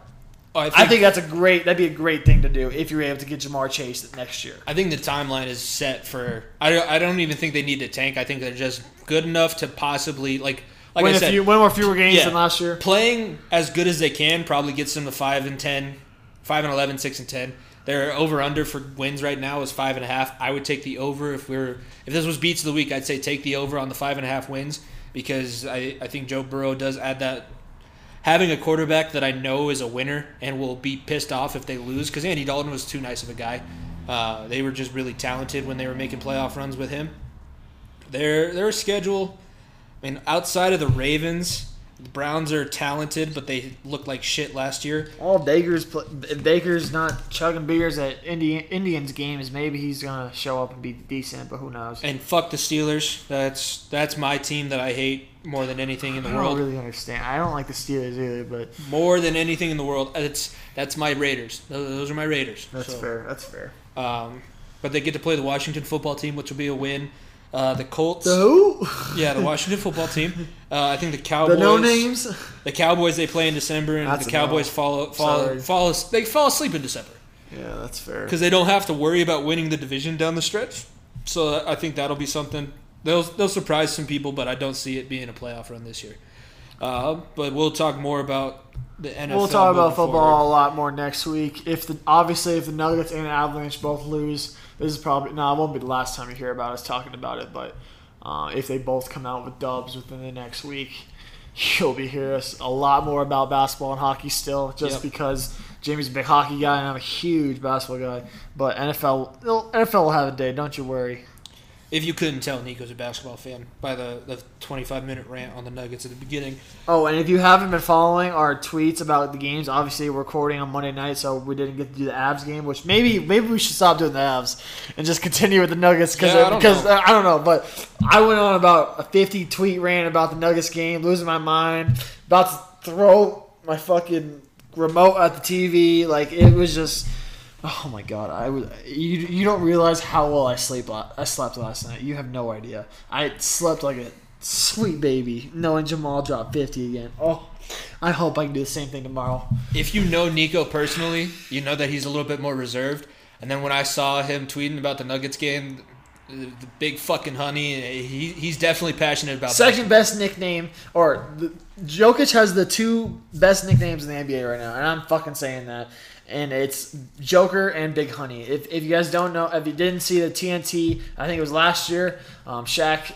Oh, I, think,
I think that's a great. That'd be a great thing to do if you're able to get Ja'Marr Chase next year.
I think the timeline is set for. I don't, I don't even think they need to tank. I think they're just good enough to possibly like like
win
I
a
said,
few, win more fewer games
Yeah.
than last year.
playing as good as they can probably gets them to five and 10, 5 and 11, 6 and ten. Their over under for wins right now is five and a half. I would take the over if we are if this was beats of the week. I'd say take the over on the five and a half wins because I, I think Joe Burrow does add that having a quarterback that I know is a winner and will be pissed off if they lose because Andy Dalton was too nice of a guy. Uh, they were just really talented when they were making playoff runs with him. Their their schedule, I mean, outside of the Ravens, the Browns are talented, but they looked like shit last year.
All Baker's Baker's not chugging beers at Indian, Indians games. Maybe he's gonna show up and be decent, but who knows?
And fuck the Steelers. That's that's my team that I hate more than anything in the world.
I don't really understand. I don't like the Steelers either, but
More than anything in the world. It's that's my Raiders. Those those are my Raiders.
that's
So,
fair. That's fair.
Um, but they get to play the Washington football team, which will be a win. Uh, the Colts.
The who?
Yeah, the Washington football team. Uh, I think the Cowboys.
The no names.
The Cowboys they play in December, and
That's
the
a no.
Cowboys fall fall fall they fall asleep in December
Yeah, that's fair.
because they don't have to worry about winning the division down the stretch. So I think that'll be something. They'll they'll surprise some people, but I don't see it being a playoff run this year. Uh, but we'll talk more about the NFL.
We'll talk about football
forward.
a lot more next week. If the obviously if the Nuggets and Avalanche both lose, this is probably no, it won't be the last time you hear about us talking about it. But uh, if they both come out with dubs within the next week, you'll be hearing us a lot more about basketball and hockey still, just
Yep.
because Jamie's a big hockey guy and I'm a huge basketball guy. But NFL, NFL will have a day. Don't you worry.
If you couldn't tell, Niko's a basketball fan by the, the 25 minute rant on the Nuggets at the beginning.
Oh, and if you haven't been following our tweets about the games, obviously we're recording on Monday night, so we didn't get to do the Avs game. Which maybe maybe we should stop doing the Avs and just continue with the Nuggets because
Yeah, I
because
know.
I don't know. But I went on about a fifty tweet rant about the Nuggets game, losing my mind, about to throw my fucking remote at the TV. Like it was just. Oh my god! I was you. You don't realize how well I sleep. I slept last night. You have no idea. I slept like a sweet baby, knowing Jamal dropped fifty again. Oh, I hope I can do the same thing tomorrow.
If you know Niko personally, you know that he's a little bit more reserved. And then when I saw him tweeting about the Nuggets game, the, the big fucking honey, he, he's definitely passionate about
Second best nickname, or the, Jokic has the two best nicknames in the NBA right now, and I'm fucking saying that. And it's Joker and Big Honey. If, if you guys don't know, if you didn't see the TNT, I think it was last year, um, Shaq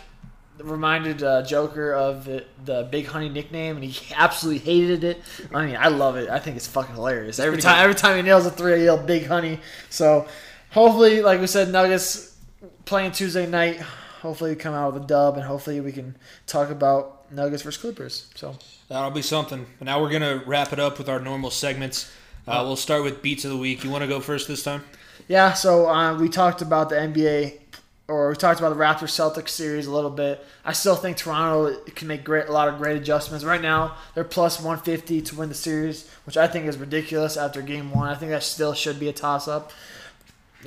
reminded uh, Joker of the, the Big Honey nickname, and he absolutely hated it. I mean, I love it. I think it's fucking hilarious. Every time, every time he nails a three, I yell Big Honey. So hopefully, like we said, Nuggets playing Tuesday night. Hopefully, we come out with a dub, and hopefully, we can talk about Nuggets versus Clippers. So
That'll be something. But now we're gonna wrap it up with our normal segments. Uh, we'll start with beats of the week. You want to go first this time?
yeah, so uh, we talked about the NBA, or we talked about the Raptors Celtics series a little bit. I still think Toronto can make great a lot of great adjustments. Right now, they're plus 150 to win the series, which I think is ridiculous after Game One. I think that still should be a toss up.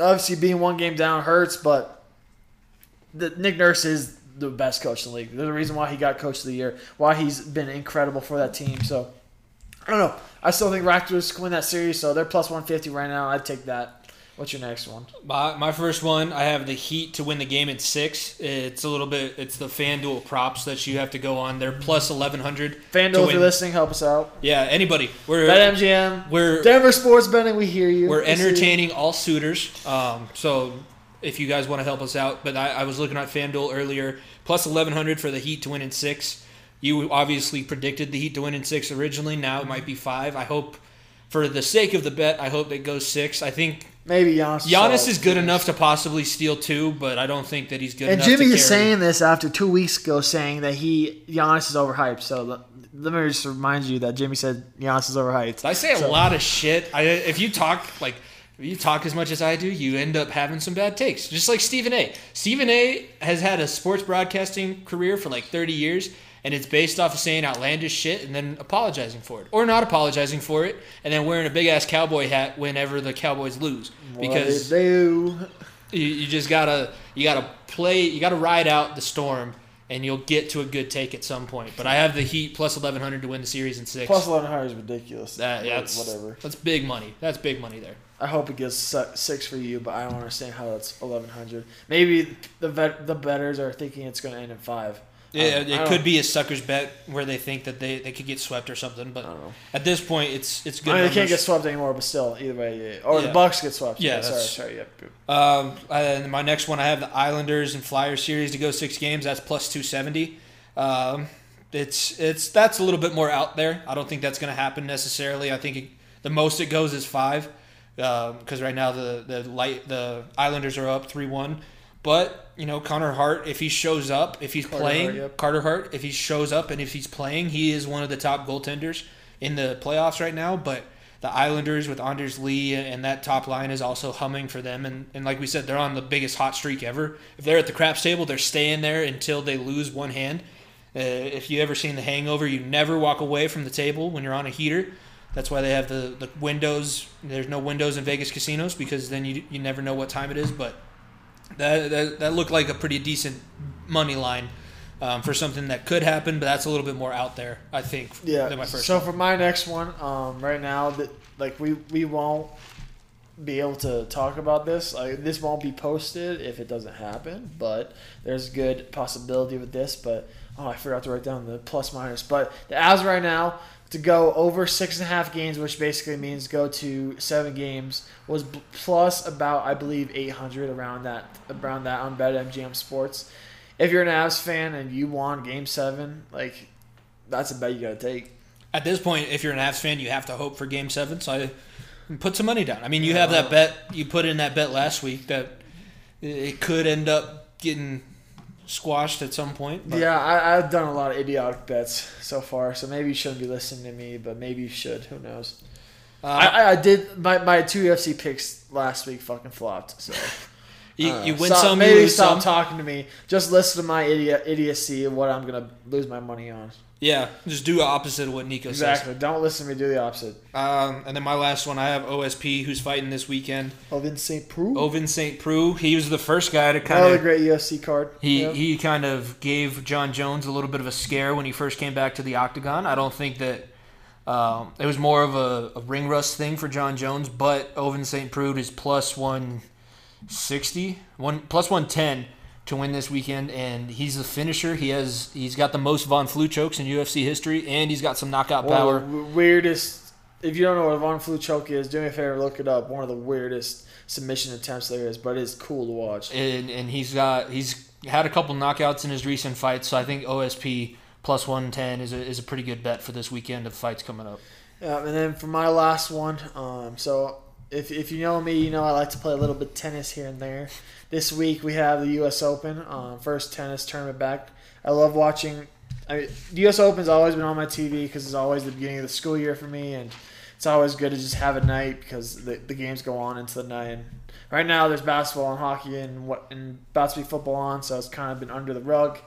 Obviously, being one game down hurts, but the, Nick Nurse is the best coach in the league. There's a reason why he got Coach of the Year, why he's been incredible for that team. So I don't know. I still think Raptors can win that series, so they're plus 150 right now. I'd take that. What's your next one?
My, my first one, I have the Heat to win the game in six. It's a little bit, it's the FanDuel props that you have to go on. They're plus 1100.
FanDuel, if you're listening, help us out.
Yeah, anybody. We're,
BetMGM,
we're,
Denver Sports Betting, we hear you.
we're
We see you.
entertaining all suitors. Um, so if you guys want to help us out, but I, I was looking at FanDuel earlier, plus 1100 for the Heat to win in six. You obviously predicted the Heat to win in six originally. Now it might be five. I hope, for the sake of the bet, I hope it goes six. I think
Maybe Giannis.
Giannis is good enough to possibly steal two, but I don't think that he's good enough.
And
Jimmy
is saying this after two weeks ago, saying that he Giannis is overhyped. So let, let me just remind you that Jimmy said Giannis is overhyped.
I say a
So-
lot of shit. I, if you talk like you talk as much as I do, you end up having some bad takes. Just like Stephen A. Stephen A. has had a sports broadcasting career for like 30 years, and it's based off of saying outlandish shit and then apologizing for it, or not apologizing for it, and then wearing a big ass cowboy hat whenever the Cowboys lose. Because
they do.
you, you just gotta you gotta play you gotta ride out the storm and you'll get to a good take at some point but i have the heat plus 1100 to win the series in six
Plus eleven hundred is ridiculous.
that, yeah, that's,
whatever.
that's big money that's big money there
I hope it gets six for you, but I don't understand how that's eleven hundred. Maybe the vet, the betters are thinking it's going to end in five.
Yeah,
I
it could be a sucker's bet where they think that they, they could get swept or something but
I don't know.
at this point it's it's good
I mean, they can't
numbers.
get swept anymore, but still, either way, yeah. or
Yeah.
the Bucks get swept.
Yeah,
sorry,
that's-
sorry, yep. yep.
Um, and my next one, I have the Islanders and Flyers series to go six games. That's plus two seventy. Um, it's it's that's a little bit more out there. I don't think that's going to happen necessarily. I think it, the most it goes is five, because right now the the light the Islanders are up three one. But you know Connor Hart, if he shows up, if he's
Carter
playing,
Hart, yep.
Carter Hart, if he shows up and if he's playing, he is one of the top goaltenders in the playoffs right now. But the Islanders with Anders Lee and that top line is also humming for them. And, and like we said, they're on the biggest hot streak ever. If they're at the craps table, they're staying there until they lose one hand. Uh, if you ever seen The Hangover, you never walk away from the table when you're on a heater. That's why they have the, the windows. There's no windows in Vegas casinos because then you, you never know what time it is. But that, that, that looked like a pretty decent money line um, for something that could happen, but that's a little bit more out there, I think,
Yeah.
than my first
so
one.
for my next one, um, right now that like we we won't be able to talk about this. Like this won't be posted if it doesn't happen, but there's good possibility with this. But oh, I forgot to write down the plus minus. But the as right now to go over six and a half games, which basically means go to seven games, was plus about I believe 800 around that around that on BetMGM Sports. If you're an Avs fan and you want Game Seven, like that's a bet you gotta take.
At this point, if you're an Avs fan, you have to hope for Game Seven. So I put some money down. I mean, you have that bet you put in that bet last week that it could end up getting squashed at some point. But
Yeah, I, I've done a lot of idiotic bets so far, so maybe you shouldn't be listening to me, but maybe you should. Who knows?
uh,
I, I, did my, my two UFC picks last week fucking flopped. So
you,
uh,
you win
stop-
some, you
maybe
lose
stop
some.
talking to me. Just listen to my idiot idiocy and what I'm gonna lose my money on.
Yeah, just do the opposite of what Niko
Exactly. Don't listen to me. Do the opposite.
Um, and then my last one, I have OSP, who's fighting this weekend.
Ovince St. Preux.
Ovince St. Preux. He was the first guy to kind
Another
of
great UFC card.
He
Yep.
he kind of gave Jon Jones a little bit of a scare when he first came back to the octagon. I don't think that um, it was more of a, a ring rust thing for Jon Jones, but Ovince St. Preux is plus one sixty, one plus one ten to win this weekend, and he's the finisher. He has he's got the most Von Flue chokes in UFC history, and he's got some knockout
One
power.
weirdest. If you don't know what a Von Flue choke is, do me a favor, look it up. One of the weirdest submission attempts there is, but it's cool to watch.
and and he's got he's had a couple knockouts in his recent fights, so I think OSP plus one ten is a is a pretty good bet for this weekend of fights coming up.
Yeah, and then for my last one, um, so if, if you know me, you know I like to play a little bit tennis here and there. This week we have the U.S. Open, um, first tennis tournament back. I love watching. I mean, the U.S. Open's always been on my TV because it's always the beginning of the school year for me, and it's always good to just have a night because the, the games go on into the night. And right now there's basketball and hockey and what and about to be football on, so it's kind of been under the rug.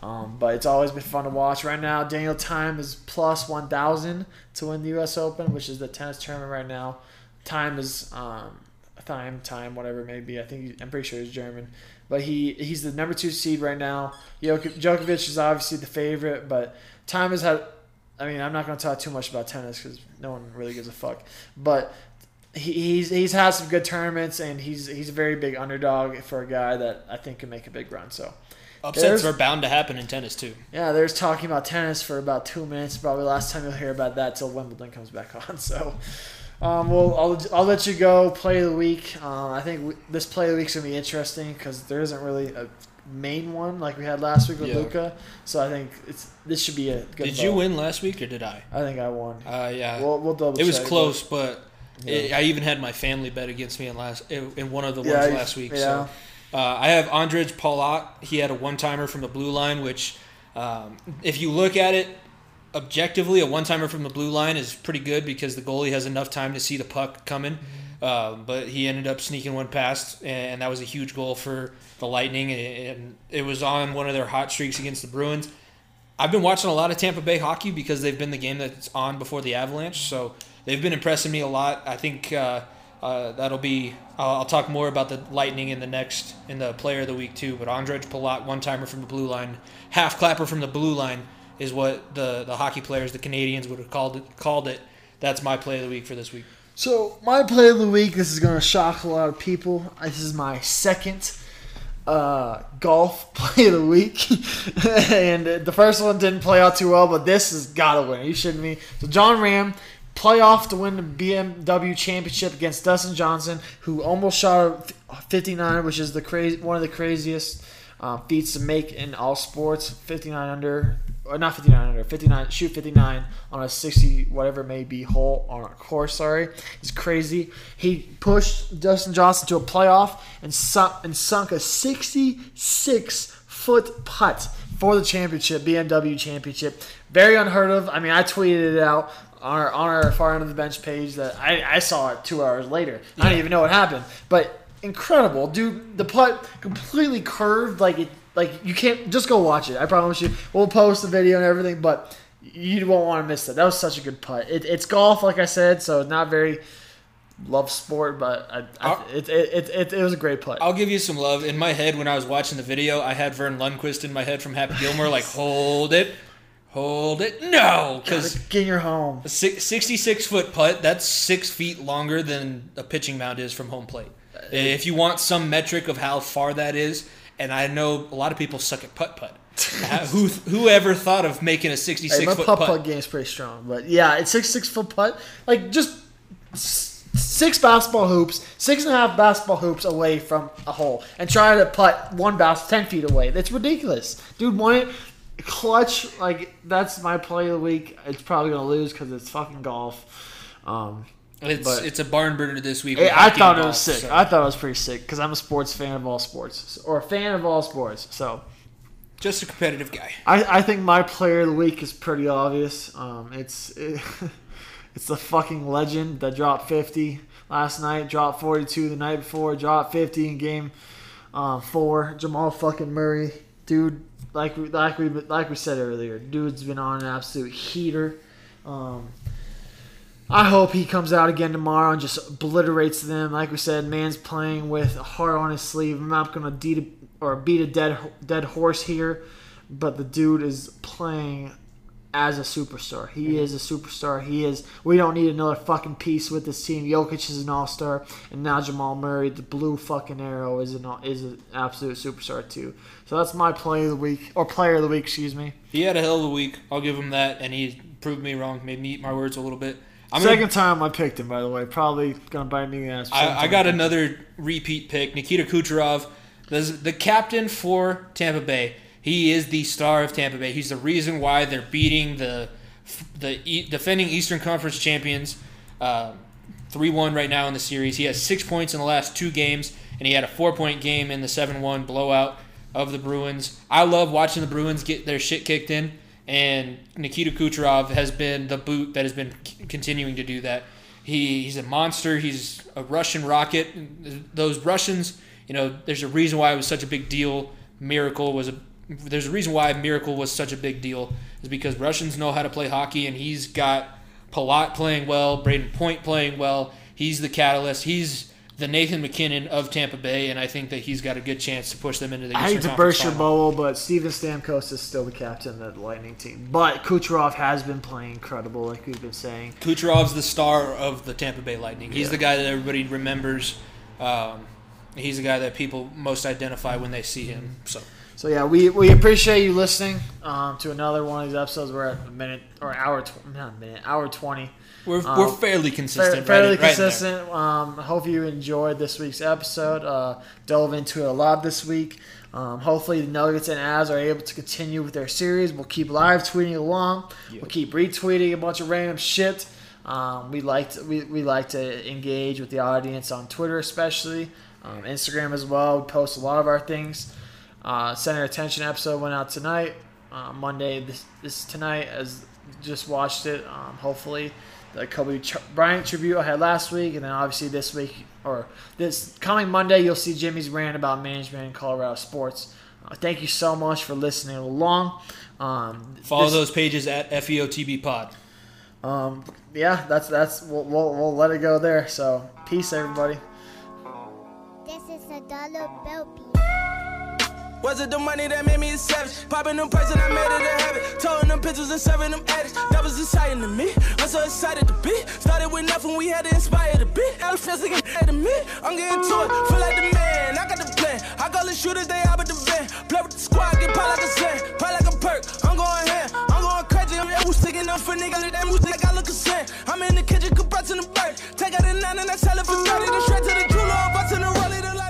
Um, but it's always been fun to watch. Right now, Daniel Time is plus 1,000 to win the U.S. Open, which is the tennis tournament right now. Time is um, time, time, whatever it may be. I think he, I'm pretty sure he's German, but he he's the number two seed right now. Jok- Djokovic is obviously the favorite, but Time has had. I mean, I'm not going to talk too much about tennis because no one really gives a fuck. But he, he's he's had some good tournaments, and he's he's a very big underdog for a guy that I think can make a big run. So
Upsets
There's-
are bound to happen in tennis too.
yeah, there's talking about tennis for about two minutes. Probably last time you'll hear about that till Wimbledon comes back on. So. Um, well, I'll, I'll let you go. Play of the week. Uh, I think we, this play of the week's gonna be interesting because there isn't really a main one like we had last week with
Yeah.
Luka. So I think it's this should be a good.
Did you win last week or did I?
I think I won.
Uh, yeah.
We'll, we'll double.
it was close, but
but-
it, I even had my family bet against me in last in one of the ones
you-
last week.
yeah.
So uh, I have Andrej Palat. He had a one timer from the blue line, which um, if you look at it objectively, a one timer from the blue line is pretty good because the goalie has enough time to see the puck coming. Um, but he ended up sneaking one past, and that was a huge goal for the Lightning, and it was on one of their hot streaks against the Bruins. I've been watching a lot of Tampa Bay hockey because they've been the game that's on before the Avalanche, so they've been impressing me a lot. I think uh, uh, that'll be. I'll, I'll talk more about the Lightning in the next in the Player of the Week too. But Andrej Palat, one timer from the blue line, half clapper from the blue line, is what the the hockey players, the Canadians, would have called it. Called it. That's my Play of the Week for this week.
So my play of the week. This is going to shock a lot of people. This is my second uh, golf play of the week, and the first one didn't play out too well. But this has got to win. Are you shitting me? So Jon Rahm playoff to win the BMW championship against Dustin Johnson, who almost shot a 59, which is the crazy one of the craziest uh, feats to make in all sports. 59 under, or not 59 under, 59 shoot 59 on a 60 whatever it may be hole on a course. Sorry, it's crazy. He pushed Dustin Johnson to a playoff and sunk and sunk a 66 foot putt for the championship, BMW championship. Very unheard of. I mean, I tweeted it out on our, on our far end of the bench page that I, I saw it two hours later. I didn't even know what happened, but incredible, dude. The putt completely curved, like it, like you can't just go watch it. I promise you. We'll post the video and everything, but you won't want to miss that. That was such a good putt. It, it's golf, like I said, so it's not very love sport, but I, I, it, it, it, it, it was a great putt.
I'll give you some love. In my head, when I was watching the video, I had Verne Lundquist in my head from Happy Gilmore, like hold it, hold it, no, because
Get your home.
A 66 foot putt, that's six feet longer than a pitching mound is from home plate. Uh, if you want some metric of how far that is, and I know a lot of people suck at putt putt. Uh, Who whoever thought of making a 66
Hey, my
foot
putt
putt?
putt game is pretty strong, but yeah, it's six six foot putt. Like just six basketball hoops, six and a half basketball hoops away from a hole, and try to putt one bas ten feet away. That's ridiculous, dude. It clutch. Like that's my play of the week. It's probably gonna lose because it's fucking golf. Um,
It's
but-
it's a barn burner this week.
I thought it was sick.
so-
I thought it was pretty sick because I'm a sports fan of all sports, or a fan of all sports. So
Just a competitive guy.
I, I think my player of the week is pretty obvious. Um, it's it's the fucking legend that dropped 50 last night, dropped 42 the night before, dropped 50 in game uh, four. Jamal fucking Murray, dude. Like we like we like we said earlier, dude's been on an absolute heater. Um, I hope he comes out again tomorrow and just obliterates them. Like we said, man's playing with a heart on his sleeve. I'm not gonna a, or beat a dead dead horse here, but the dude is playing as a superstar. He is a superstar. He is. We don't need another fucking piece with this team. Jokic is an all star, and now Jamal Murray, the blue fucking arrow, is an is an absolute superstar too. So that's my play of the week or player of the week. Excuse me.
He had a hell of a week. I'll give him that, and he proved me wrong. Made me eat my words a little bit. I'm gonna-
Second time I picked him, by the way. Probably gonna bite me in the ass.
I, I got another repeat pick, Nikita Kucherov, the, the captain for Tampa Bay. He is the star of Tampa Bay. He's the reason why they're beating the the e- defending Eastern Conference champions uh, three one right now in the series. He has six points in the last two games, and he had a four point game in the seven one blowout of the Bruins. I love watching the Bruins get their shit kicked in, and Nikita Kucherov has been the boot that has been c- continuing to do that. He, he's a monster. He's a Russian rocket. Those Russians, you know, there's a reason why it was such a big deal. Miracle was a there's a reason why Miracle was such a big deal is because Russians know how to play hockey, and he's got Palat playing well, Brayden Point playing well. He's the catalyst. He's the Nathan MacKinnon of Tampa Bay, and I think that he's got a good chance to push them into the.
I hate to burst your bubble, but Steven Stamkos is still the captain of the Lightning team. But Kucherov has been playing incredible, like we've been saying.
Kucherov's the star of the Tampa Bay Lightning. He's
Yeah.
the guy that everybody remembers. Um, he's the guy that people most identify when they see him. So
So yeah, we, we appreciate you listening um, to another one of these episodes. We're at a minute or hour, tw- not a minute, hour twenty.
We're,
Um,
we're fairly
Fair,
consistent.
fairly
right,
consistent. um, hope you enjoyed this week's episode. Uh, dove into it a lot this week. Um, hopefully, the Nuggets and Avs are able to continue with their series. We'll keep live tweeting along. We'll keep retweeting a bunch of random shit. Um, we like to, we, we like to engage with the audience on Twitter, especially um, Instagram as well. We post a lot of our things. Uh, Center Attention episode went out tonight, uh, Monday. This this tonight as just watched it. Um, hopefully, the Kobe Bryant tribute I had last week, and then obviously this week or this coming Monday, you'll see Jimmy's rant about management in Colorado sports. Uh, thank you so much for listening along. Um,
Follow
this-
those pages at FEOTB Pod.
Um, yeah, that's that's we'll, we'll, we'll let it go there. So peace, everybody.
This is a dollar bill piece.
Was it the money that made me a savage? Popping them prices, I made it a habit. Towing them pictures and serving them addicts. That was exciting to me. I'm so excited to be. Started with nothing, we had to inspire the beat. Elephants again, had to meet. I'm getting to it, feel like the man. I got the plan. I call the shooters, they out with the van. Play with the squad, get pie like a sand. Play like a perk. I'm going ham. I'm going crazy. I'm that sticking up for niggas. That moose like I look a sand. I'm in the kitchen, compressing the bird. Take out a nine and I sell it for 30. Then straight to the jeweler, I'm busting the rolling the